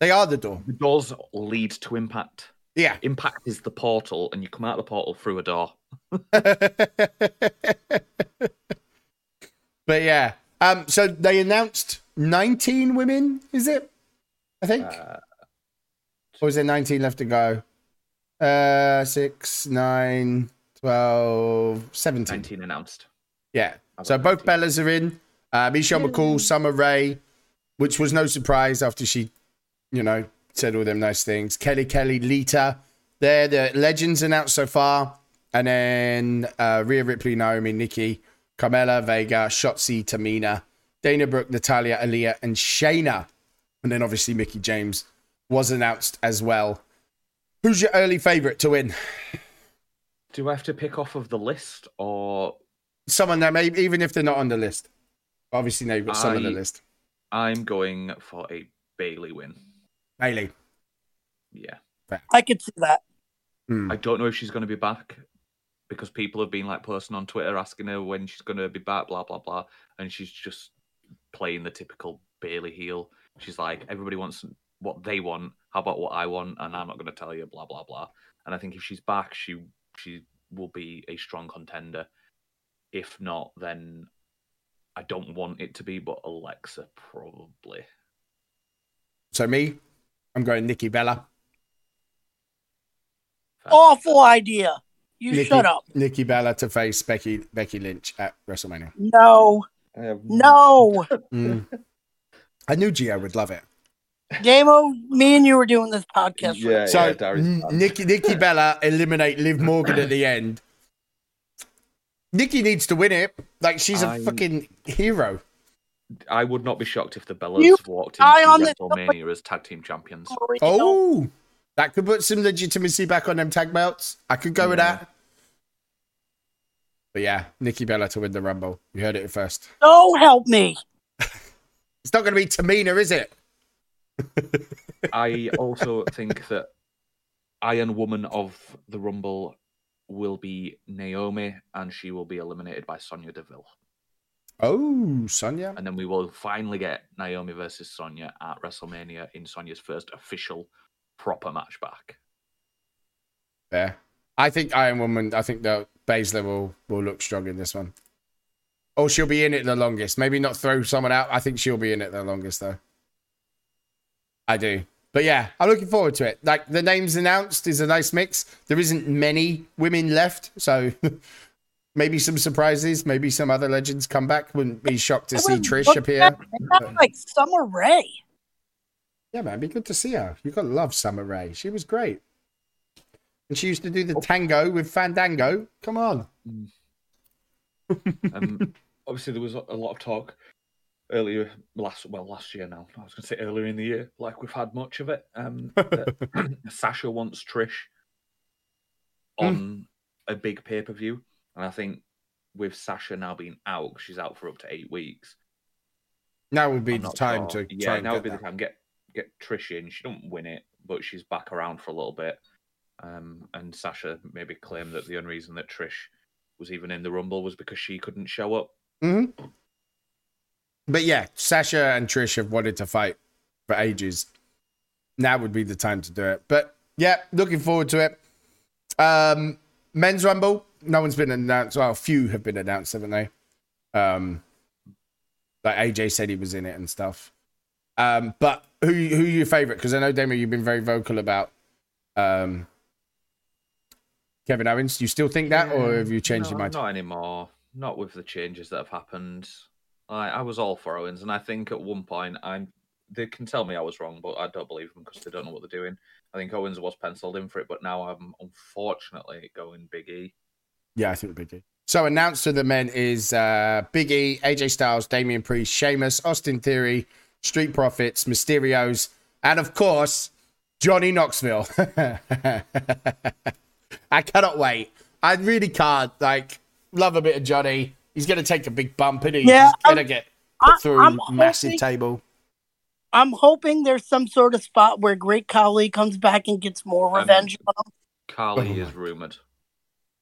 They are the door. the doors lead to Impact. Yeah. Impact is the portal, and you come out of the portal through a door. but yeah. Um, so they announced 19 women, is it? I think. Uh, or is there 19 left to go? Uh, 6, 9, 12, 17. 19 announced. Yeah. So got both 19. Bellas are in. Uh, Michelle McCool, Summer Rae, which was no surprise after she, you know, said all them nice things. Kelly Kelly, Lita. They're the legends announced so far. And then uh, Rhea Ripley, Naomi, Nikki, Carmella, Vega, Shotzi, Tamina, Dana Brooke, Natalya, Aliyah, and Shayna. And then obviously Mickie James was announced as well. Who's your early favorite to win? Do I have to pick off of the list, or Someone that may, even if they're not on the list. Obviously, you've got some on the list. I'm going for a Bayley win? Bayley. Yeah. I could see that. Hmm. I don't know if she's going to be back because people have been like posting on Twitter asking her when she's going to be back, blah blah blah, and she's just playing the typical Bayley heel. She's like, everybody wants what they want. How about what I want? And I'm not going to tell you, blah blah blah. And I think if she's back, she she will be a strong contender. If not, then I don't want it to be, but Alexa probably. So me, I'm going Nikki Bella. Awful idea. You Nikki, shut up. Nikki Bella to face Becky Becky Lynch at WrestleMania. No. No. Mm. I knew Gio would love it. Damo, me and you were doing this podcast. Yeah, So yeah, N- Nikki Nikki Bella eliminate Liv Morgan at the end. Nikki needs to win it. Like she's a I'm- fucking hero. I would not be shocked if the Bellas You walked eye into on this- WrestleMania as tag team champions. Oh, oh that could put some legitimacy back on them tag belts. I could go with that. But yeah, Nikki Bella to win the Rumble. You heard it first. Oh, help me. It's not going to be Tamina, is it? I also think that Iron Woman of the Rumble will be Naomi, and she will be eliminated by Sonya Deville. Oh, Sonya. And then we will finally get Naomi versus Sonya at WrestleMania in Sonya's first official proper match back. Yeah. I think Iron Woman, I think that Baszler will, will look strong in this one. Or she'll be in it the longest. Maybe not throw someone out. I think she'll be in it the longest, though. I do. But yeah, I'm looking forward to it. Like the names announced is a nice mix. There isn't many women left, so maybe some surprises. Maybe some other legends come back. Wouldn't be shocked to I see Trish appear. like Summer Rae. Yeah, man, be good to see her. You've gotta love Summer Rae. She was great. And she used to do the tango with Fandango. Come on. Um, obviously, there was a a lot of talk earlier last well last year now. I was going to say earlier in the year, like we've had much of it. Um, that Sasha wants Trish on a big pay per view, and I think with Sasha now being out, she's out for up to eight weeks. Now would be I'm the time sure. to yeah. now would be that. the time get get Trish in. She don't win it, but she's back around for a little bit. Um, and Sasha maybe claimed that the only reason that Trish was even in the Rumble was because she couldn't show up. hmm But yeah, Sasha and Trish have wanted to fight for ages. Now would be the time to do it. But yeah, looking forward to it. Um, men's Rumble. No one's been announced. Well, a few have been announced, haven't they? Um, like AJ said he was in it and stuff. Um, but who who your favorite? Because I know Demo, you've been very vocal about um, Kevin Owens. Do you still think that, or have you changed no, your mind? Not anymore. Not with the changes that have happened. I, I was all for Owens, and I think at one point I'm. They can tell me I was wrong, but I don't believe them because they don't know what they're doing. I think Owens was penciled in for it, but now I'm unfortunately going Big E. Yeah, I think Big E. So announced to the men is uh, Big E, AJ Styles, Damian Priest, Sheamus, Austin Theory, Street Profits, Mysterios, and of course Johnny Knoxville. I cannot wait. I really can't. Like, love a bit of Johnny. He's gonna take a big bump, and he's Yeah, gonna get I- put through I'm massive hoping- table. I'm hoping there's some sort of spot where Great Khali comes back and gets more Um, revenge on him. Khali Oh is rumored.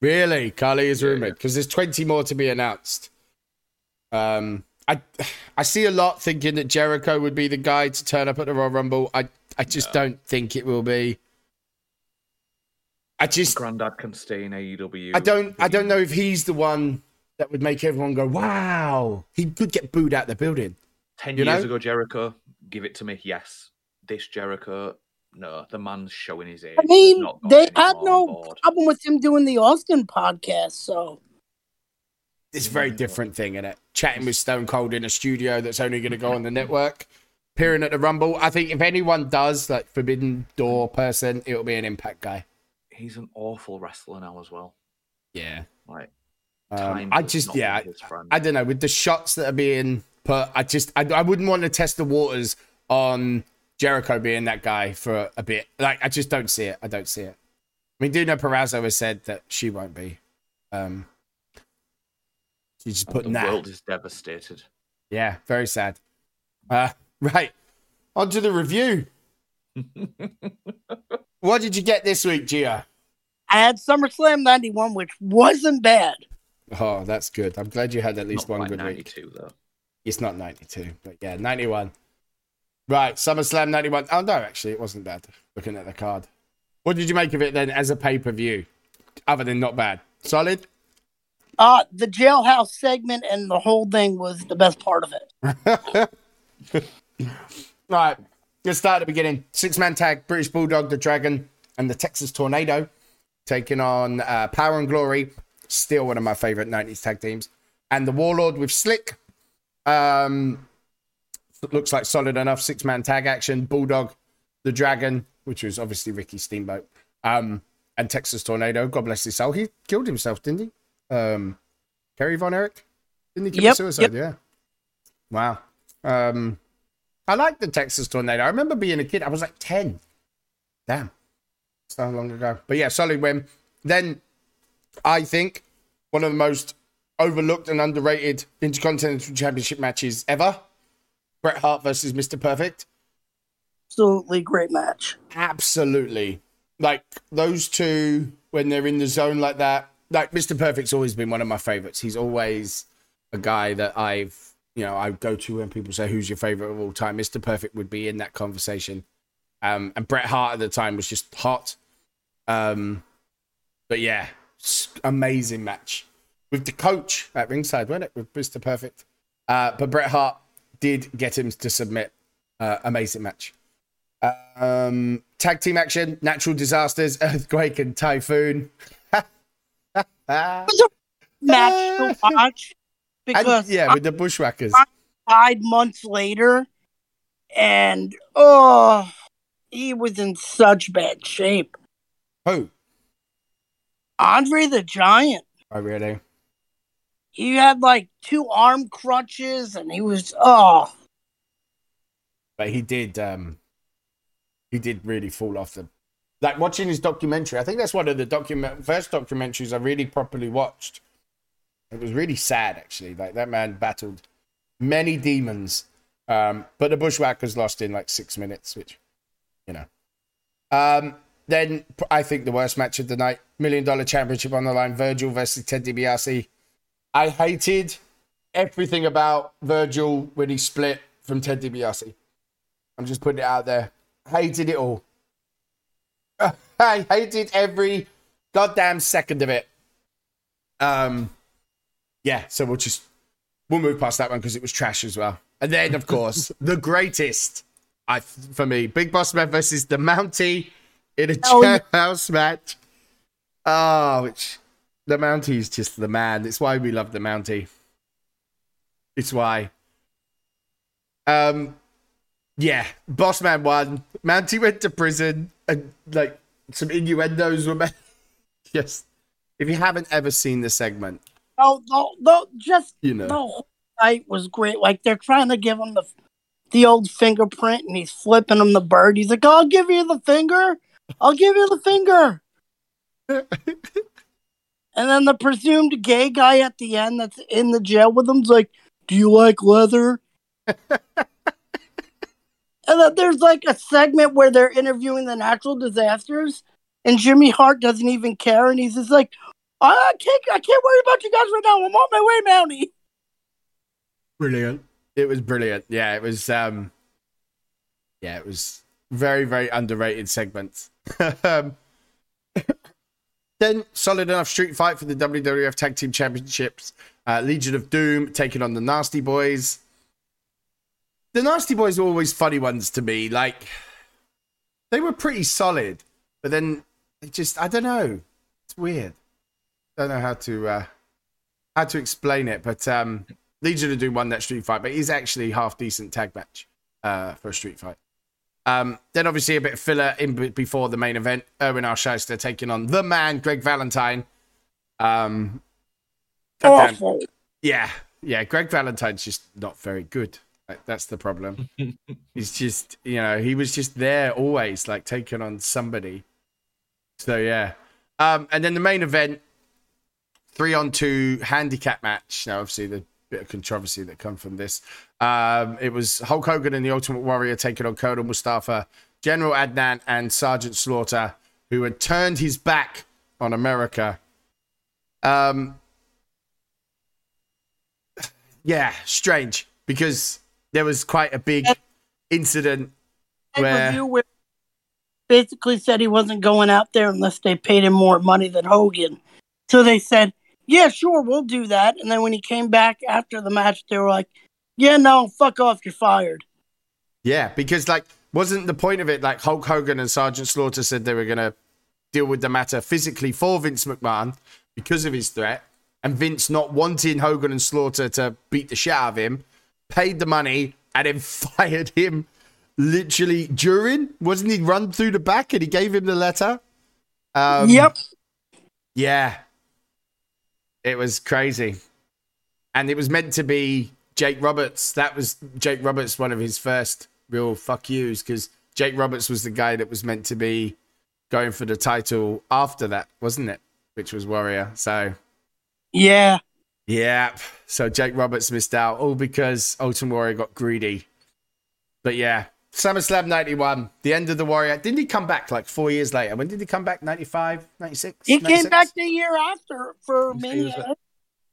Really, Khali is Yeah, rumored because there's 20 more to be announced. Um, I I see a lot thinking that Jericho would be the guy to turn up at the Royal Rumble. I I just No. don't think it will be. I just Grandad can stay in AEW. I don't I don't know if he's the one that would make everyone go wow. He could get booed out the building. Ten you years know? ago, Jericho, give it to me. Yes. This Jericho, no. The man's showing his age. I mean, they had no board. problem with him doing the Austin podcast, so It's a very different thing, isn't it? Chatting with Stone Cold in a studio that's only going to go on the network. Appearing at the Rumble. I think if anyone does, like Forbidden Door person, it'll be an Impact guy. He's an awful wrestler now as well. Yeah. Like Um. I just, yeah, be his friend. I don't know. With the shots that are being put, I just, I, I wouldn't want to test the waters on Jericho being that guy for a bit. Like, I just don't see it. I don't see it. I mean, Deonna Purrazzo has said that she won't be. Um, she's just the putting that. world is devastated. Yeah, very sad. Uh, right. On to the review. what did you get this week, Gia? I had SummerSlam 91, which wasn't bad. Oh, that's good. I'm glad you had at least Not one quite good week. 92 though. It's not 92, but yeah, 91. Right, SummerSlam 91. Oh, no, actually, it wasn't bad looking at the card. What did you make of it then as a pay per view? Other than not bad. Solid? Uh, the jailhouse segment and the whole thing was the best part of it. Right, let's start at the beginning. Six man tag British Bulldog, the Dragon, and the Texas Tornado taking on uh, Power and Glory. Still one of my favorite 90s tag teams. And the Warlord with Slick. Um, looks like solid enough six man tag action. Bulldog, the Dragon, which was obviously Ricky Steamboat, um, and Texas Tornado. God bless his soul. He killed himself, didn't he? Um, Kerry Von Erich? Didn't he commit Yep, suicide? Yeah. Wow. Um, I like the Texas Tornado. I remember being a kid. I was like 10. Damn. So long ago. But yeah, solid win. Then I think one of the most overlooked and underrated Intercontinental Championship matches ever. Bret Hart versus Mr. Perfect. Absolutely great match. Absolutely. Like those two, when they're in the zone like that, like Mr. Perfect's always been one of my favorites. He's always a guy that I've, you know, I go to when people say, who's your favorite of all time? Mr. Perfect would be in that conversation. Um, and Bret Hart at the time was just hot. Um, but yeah, amazing match with the coach at ringside, wasn't it? With Mr. Perfect. Uh, but Bret Hart did get him to submit. Uh, amazing match. Um, tag team action, natural disasters, earthquake and typhoon. Match to watch And, because yeah, with the bushwhackers. Five months later, and oh, he was in such bad shape. Who? Andre the Giant. Oh, really? He had like two arm crutches, and he was oh, But he did. Um, he did really fall off the. Like watching his documentary, I think that's one of the document first documentaries I really properly watched. It was really sad, actually. Like that man battled many demons, um, but the Bushwhackers lost in like six minutes, which, you know. Um, then i think the worst match of the night: million dollar championship on the line. Virgil versus Ted DiBiase. I hated everything about Virgil when he split from Ted DiBiase. I'm just putting it out there. Hated it all. I hated every goddamn second of it. Um, yeah. So we'll just we'll move past that one because it was trash as well. And then, of course, the greatest, I for me, Big Boss Man versus the Mountie in a Oh, yeah. jailhouse match. Oh, which the Mountie is just the man. It's why we love the Mountie. It's why. Um, yeah, Boss Man won. Mountie went to prison, and like some innuendos were made. Just if you haven't ever seen the segment, oh, no, no, just you know. the whole night was great. Like they're trying to give him the the old fingerprint, and he's flipping him the bird. He's like, "I'll give you the finger. I'll give you the finger." And then the presumed gay guy at the end that's in the jail with him's like, Do you like leather? and then there's like a segment where they're interviewing the natural disasters, and Jimmy Hart doesn't even care, and he's just like, I can't I can't worry about you guys right now. I'm on my way, Mountie. Brilliant. It was brilliant. Yeah, it was um yeah, it was very, very underrated segment. um, then solid enough street fight for the WWF Tag Team Championships. Uh, Legion of Doom taking on the Nasty Boys. The Nasty Boys are always funny ones to me. Like they were pretty solid, but then it just I don't know. It's weird. Don't know how to uh how to explain it, but um Legion of Doom won that street fight, but it is actually half decent tag match uh, for a street fight. Um, then obviously a bit of filler in b- before the main event. Irwin R. Schyster taking on the man, Greg Valentine. Um, goddamn- Awful. yeah, yeah. Greg Valentine's just not very good. Like, that's the problem. He's just, you know, he was just there always, like taking on somebody. So yeah. Um, and then the main event, three on two handicap match. Now, obviously, the bit of controversy that come from this. Um, it was Hulk Hogan and the Ultimate Warrior taking on Colonel Mustafa, General Adnan, and Sergeant Slaughter, who had turned his back on America. Um, yeah, strange because there was quite a big incident where where basically said he wasn't going out there unless they paid him more money than Hogan. So they said, "Yeah, sure, we'll do that." And then when he came back after the match, they were like, "Yeah, no, fuck off, you're fired." Yeah, because like wasn't the point of it like Hulk Hogan and Sergeant Slaughter said they were gonna deal with the matter physically for Vince McMahon because of his threat, and Vince not wanting Hogan and Slaughter to beat the shit out of him, paid the money and then fired him literally during. Wasn't he run through the back and he gave him the letter? Um, yep. Yeah. It was crazy. And it was meant to be Jake Roberts. That was Jake Roberts, one of his first real fuck yous, because Jake Roberts was the guy that was meant to be going for the title after that, wasn't it? Which was Warrior. So, Yeah. yeah. So Jake Roberts missed out, all because Ultimate Warrior got greedy. But yeah, SummerSlam 91, the end of the Warrior. Didn't he come back like four years later? When did he come back? 95, 96? He came back the year after for He was at-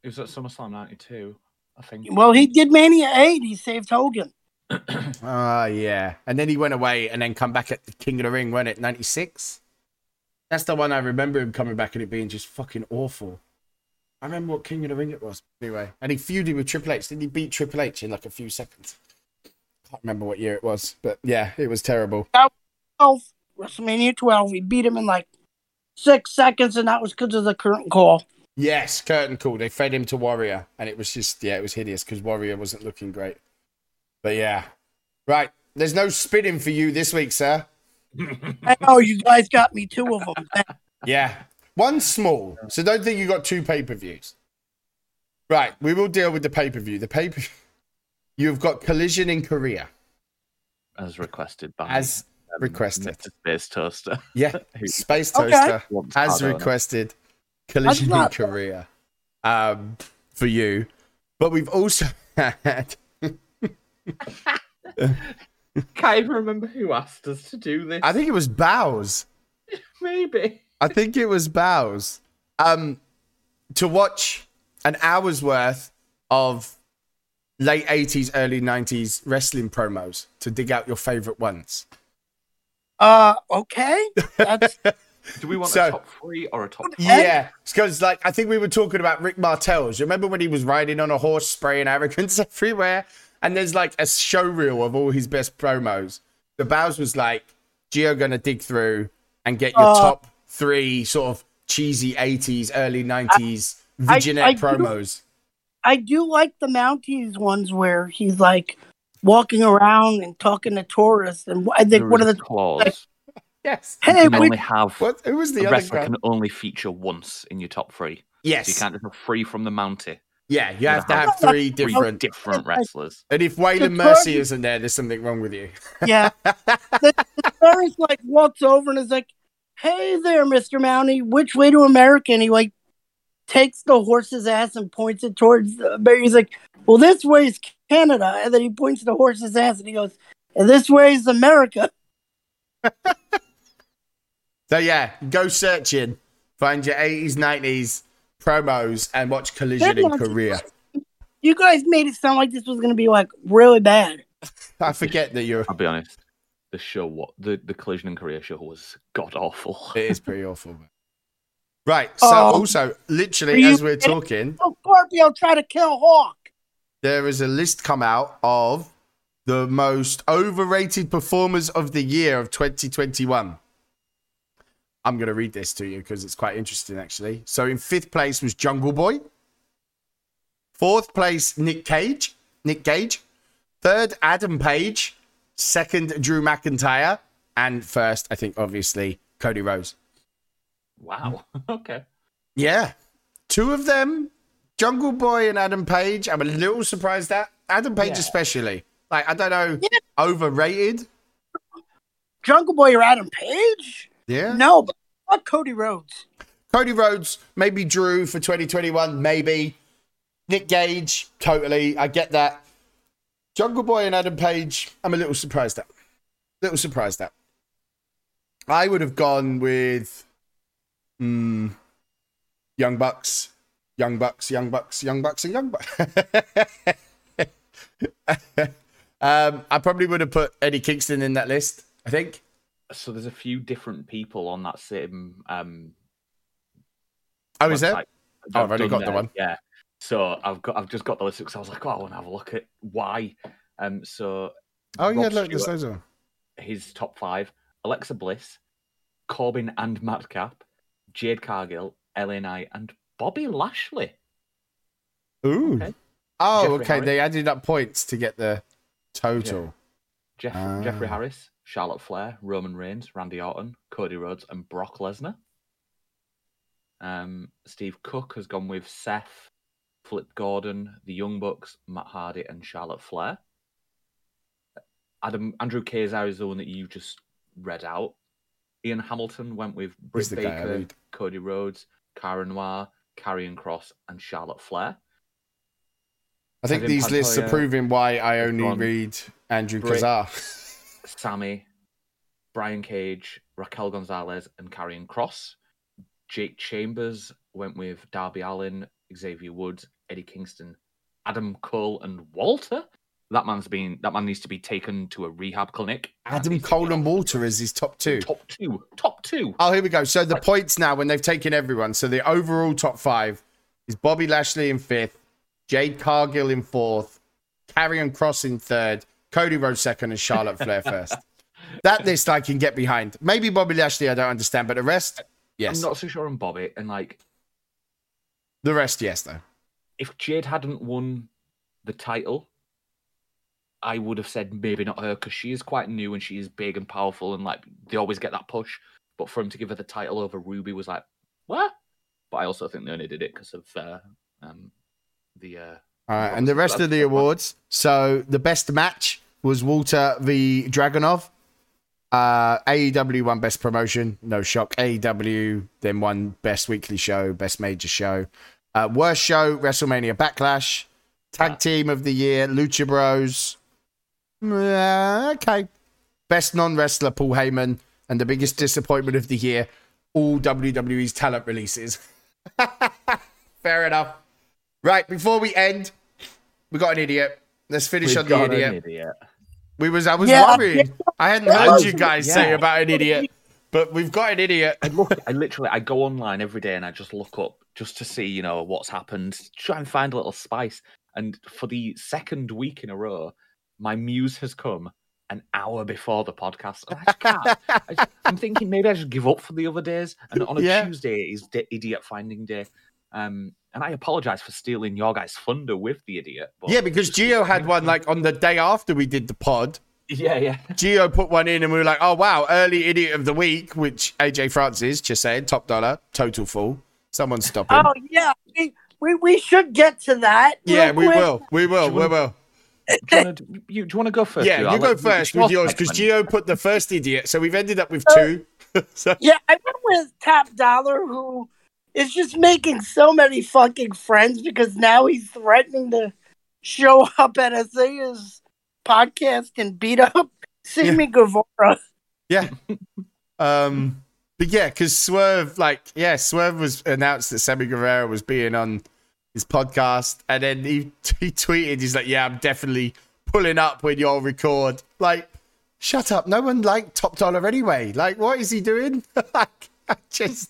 It was at SummerSlam '92, I think. Well, he did Mania 8. He saved Hogan. Ah, yeah. And then he went away and then come back at the King of the Ring, when it 96? That's the one I remember him coming back and it being just fucking awful. I remember what King of the Ring it was. Anyway, and he feuded with Triple H. Didn't he beat Triple H in like a few seconds? Can't remember what year it was, but yeah, it was terrible. 12, WrestleMania 12. He beat him in like six seconds, and that was because of the current call. Yes, curtain call. They fed him to Warrior, and it was just yeah, it was hideous because Warrior wasn't looking great. But yeah, right. There's no spinning for you this week, sir. I know you guys got me two of them. Yeah. One small. So don't think you got two pay per views. Right. We will deal with the pay per view. The pay per You've got Collision in Korea as requested by as um, requested. Mr. Space Toaster. Yeah. Space Toaster wants as requested. Collision in Korea um, for you. But we've also had. Can't even remember who asked us to do this. I think it was Bows. Maybe. I think it was Bows. Um, to watch an hour's worth of late 80s, early 90s wrestling promos to dig out your favorite ones. Uh, okay. That's Do we want So- a top three or a top? Yeah, because like I think we were talking about Rick Martel's. You remember when he was riding on a horse, spraying arrogance everywhere? And there's like a show reel of all his best promos. The Bows was like, Gio gonna dig through and get your Uh, top three sort of cheesy 80s, early 90s I- Vignette I do- promos. I do like the Mounties ones where he's like walking around and talking to tourists, and I think one of the a clause. Yes. You can we, only have What? Who was the a other wrestler guy? can only feature once in your top three. So you can't just have three from the Mountie. Yeah, you have to have have three Three different. different wrestlers. And if Waylon The Mercy target- isn't there, there's something wrong with you. yeah, the, the tourist like walks over and is like, "Hey there, Mister Mountie, which way to America?" And he like takes the horse's ass and points it towards the bear. He's like, "Well, this way is Canada," and then he points the horse's ass and he goes, "And this way is America." So yeah, go searching, find your 80s, 90s promos, and watch Collision in Korea. You guys made it sound like this was gonna be like really bad. I forget that you're. I'll be honest. The show, what the the collision in Korea show was god awful. It is pretty awful. man. Right. So Oh. also, literally, as we're talking, Oh, Scorpio try to kill Hawk. there is a list come out of the most overrated performers of the year of 2021. I'm going to read this to you because it's quite interesting, actually. So, in fifth place was Jungle Boy. Fourth place, Nick Cage. Nick Gage. Third, Adam Page. Second, Drew McIntyre. And first, I think, obviously, Cody Rhodes. Wow. okay. Yeah. Two of them, Jungle Boy and Adam Page, I'm a little surprised at. Adam Page, Yeah. especially. Like, I don't know, Yeah. overrated. Jungle Boy or Adam Page? Yeah. No, but fuck Cody Rhodes. Cody Rhodes, maybe Drew for 2021, maybe. Nick Gage, totally. I get that. Jungle Boy and Adam Page, I'm a little surprised at. Little surprised at. I would have gone with mm, Young Bucks, Young Bucks, Young Bucks, Young Bucks, and Young Bucks. um, I probably would have put Eddie Kingston in that list. I think. So there's a few different people on that same um Oh, is there? Oh, I've already got the one. Yeah. So I've got I've just got the list because I was like, oh, I want to have a look at why. Um so Oh yeah, Rob look, there's those his top five, Alexa Bliss, Corbin and Matt Madcap, Jade Cargill, LA Knight, and Bobby Lashley. Ooh. Okay. Oh, Jeffrey okay. Harris. They added up points to get the total. Jeff- Ah. Jeffrey Harris, Charlotte Flair, Roman Reigns, Randy Orton, Cody Rhodes, and Brock Lesnar. Um, Steve Cook has gone with Seth, Flip Gordon, the Young Bucks, Matt Hardy, and Charlotte Flair. Adam Andrew Kazar is the one that you just read out. Ian Hamilton went with Britt the guy I Baker. Cody Rhodes, Cara Noir, Karrion Kross, and Charlotte Flair. I think Kevin these lists are proving why I only Braun, read Andrew Britt. Kazar. Sammy, Brian Cage, Raquel Gonzalez, and Karrion Kross. Jake Chambers went with Darby Allin, Xavier Woods, Eddie Kingston, Adam Cole, and Walter. That man's been that man needs to be taken to a rehab clinic. Adam Cole and. Walter is his top two. Top two. Top two. Oh, here we go. So the points now when they've taken everyone. So the overall top five is Bobby Lashley in fifth, Jade Cargill in fourth, Karrion Kross in third, Cody Rhodes second, and Charlotte Flair first. That list I can get behind. Maybe Bobby Lashley I don't understand, but the rest, yes. I'm not so sure on Bobby. And like, The rest, yes, though. if Jade hadn't won the title, I would have said maybe not her because she is quite new and she is big and powerful and like they always get that push. But for him to give her the title over Ruby was like, what? But I also think they only did it because of uh, um, the. Uh, All right, and the rest of the awards. So the best match was Walter v Dragunov. Uh, AEW won best promotion, no shock. AEW then won best weekly show, best major show. Uh, worst show, WrestleMania Backlash. Tag team of the year, Lucha Bros. Yeah, okay. Best non wrestler, Paul Heyman. And the biggest disappointment of the year, all WWE's talent releases. Fair enough. Right, before we end, we got an idiot. Let's finish We've on the got an idiot. idiot. We was I was Yeah, worried. I hadn't heard you oh, guys say about an idiot, but we've got an idiot. I look. I literally. I go online every day and I just look up just to see, you know, what's happened. Try and find a little spice. And for the second week in a row, my muse has come an hour before the podcast. I just can't. I just, I'm thinking maybe I should give up for the other days. And on a Yeah. Tuesday is d- idiot finding day. Um, and I apologize for stealing your guys' thunder with the idiot. But Yeah, because Geo had one like on the day after we did the pod. yeah, yeah. Geo put one in and we were like, oh wow, early idiot of the week, which AJ Francis just saying, top dollar, total fool. Someone stop him. Oh yeah, we, we we should get to that. yeah, real we quick. will. We will. Do We you will. Do you want to, you, do you want to go first? Yeah, Stu? you I'll go let first it's with yours because. Geo put the first idiot. So we've ended up with Uh, two. so, Yeah, I went with Top Dollar, who is just making so many fucking friends because now he's threatening to show up at Isaiah's podcast and beat up Sammy Guevara. yeah. Um, but yeah, because Swerve, like, yeah, Swerve was announced that Sammy Guevara was being on his podcast, and then he he tweeted, he's like, "Yeah, I'm definitely pulling up when y'all record." Like, shut up! No one liked Top Dollar anyway. Like, what is he doing? like, I just,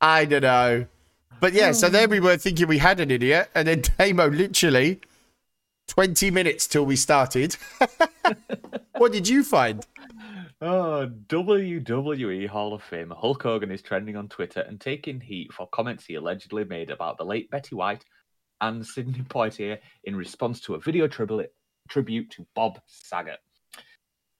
I don't know. But yeah, so there we were thinking we had an idiot, and then Damo literally twenty minutes till we started. what did you find? Oh, WWE Hall of Fame. Hulk Hogan is trending on Twitter and taking heat for comments he allegedly made about the late Betty White and Sidney Poitier in response to a video tribute tribute to Bob Saget.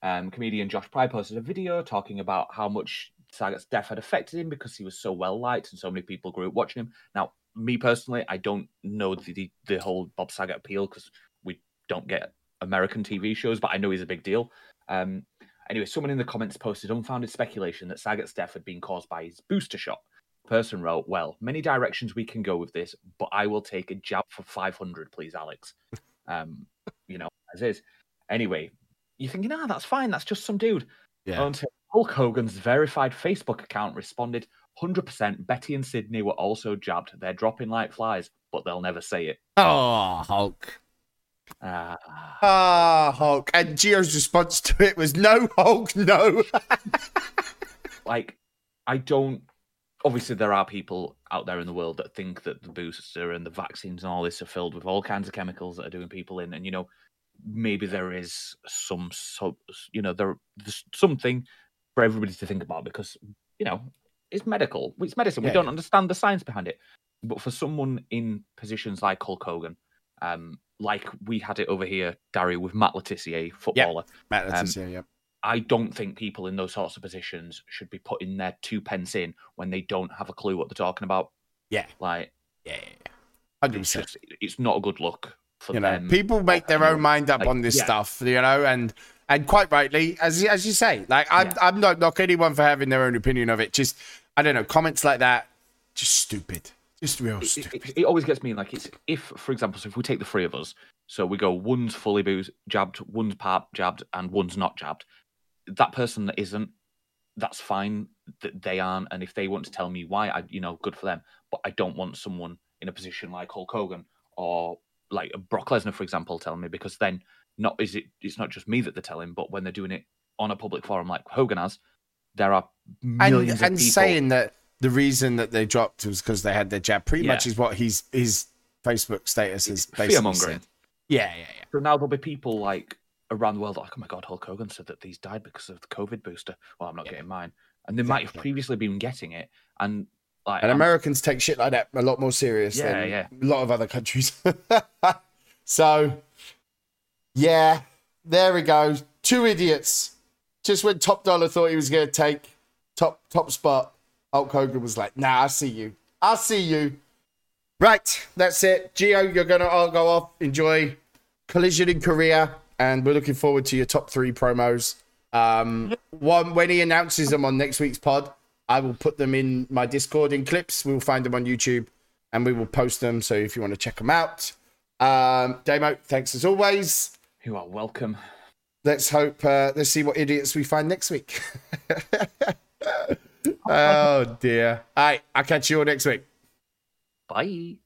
Um, comedian Josh Pride posted a video talking about how much Saget's death had affected him because he was so well liked and so many people grew up watching him. Now, me personally, I don't know the the, the whole Bob Saget appeal because we don't get American TV shows, but I know he's a big deal. Um, Anyway, someone in the comments posted unfounded speculation that Saget's death had been caused by his booster shot. Person wrote, Well, many directions we can go with this, but I will take a jab for 500, please, Alex. Um, you know, as is. Anyway, you're thinking, ah, that's fine. That's just some dude. Yeah. Until Hulk Hogan's verified Facebook account responded, 100% Betty and Sidney were also jabbed. They're dropping like flies, but they'll never say it. Oh, Hulk. Ah. Ah, Hulk. And Gio's response to it was no, Hulk, no. like I don't. Obviously, there are people out there in the world that think that the booster and the vaccines and all this are filled with all kinds of chemicals that are doing people in, and you know, maybe there is some, so, you know, there, there's something for everybody to think about because you know it's medical, it's medicine. Yeah. We don't understand the science behind it, but for someone in positions like Hulk Hogan, um, like we had it over here, Dario, with Matt Le Tissier, footballer. Matt, Um, yeah. I don't think people in those sorts of positions should be putting their two pence in when they don't have a clue what they're talking about. Yeah. Like, Yeah, yeah, yeah. Hundred it's percent. just, it's not a good look for You know, them. people make their own mind up Like, on this yeah. stuff, you know, and and quite rightly, as as you say, like I'm Yeah. I'm not knock anyone for having their own opinion of it. Just I don't know, comments like that, just stupid, just real It- it, it, always gets me like it's if, for example, so if we take the three of us, so we go one's fully booze jabbed, one's part jabbed, and one's not jabbed. That person that isn't, that's fine that they aren't, and if they want to tell me why, I you know, good for them. But I don't want someone in a position like Hulk Hogan or like Brock Lesnar, for example, telling me because then not is it it's not just me that they're telling, but when they're doing it on a public forum like Hogan has, there are and millions and of people. saying that the reason that they dropped was because they had their jab. Pretty Yeah. much is what his his Facebook status is basically fear-mongering. said. Yeah, yeah, yeah. So now there'll be people like around the world like, oh my god, Hulk Hogan said that these died because of the COVID booster. Well, I'm not Yeah. getting mine, and they might have previously been getting it, and like, And I'm- Americans take shit like that a lot more serious Yeah, than yeah. a lot of other countries. so, yeah, there we go. Two idiots. Just when Top Dollar thought he was going to take top top spot, Hulk Hogan was like, "Nah, I see you. I see you." Right, that's it. Geo, you're going to all go off. Enjoy Collision in Korea, and we're looking forward to your top three promos. Um, one when he announces them on next week's pod, I will put them in my Discord in clips. We'll find them on YouTube, and we will post them. So if you want to check them out, um, Damo, thanks as always. you are welcome. Let's hope. Uh, let's see what idiots we find next week. oh dear. All right, I'll catch you all next week. Bye.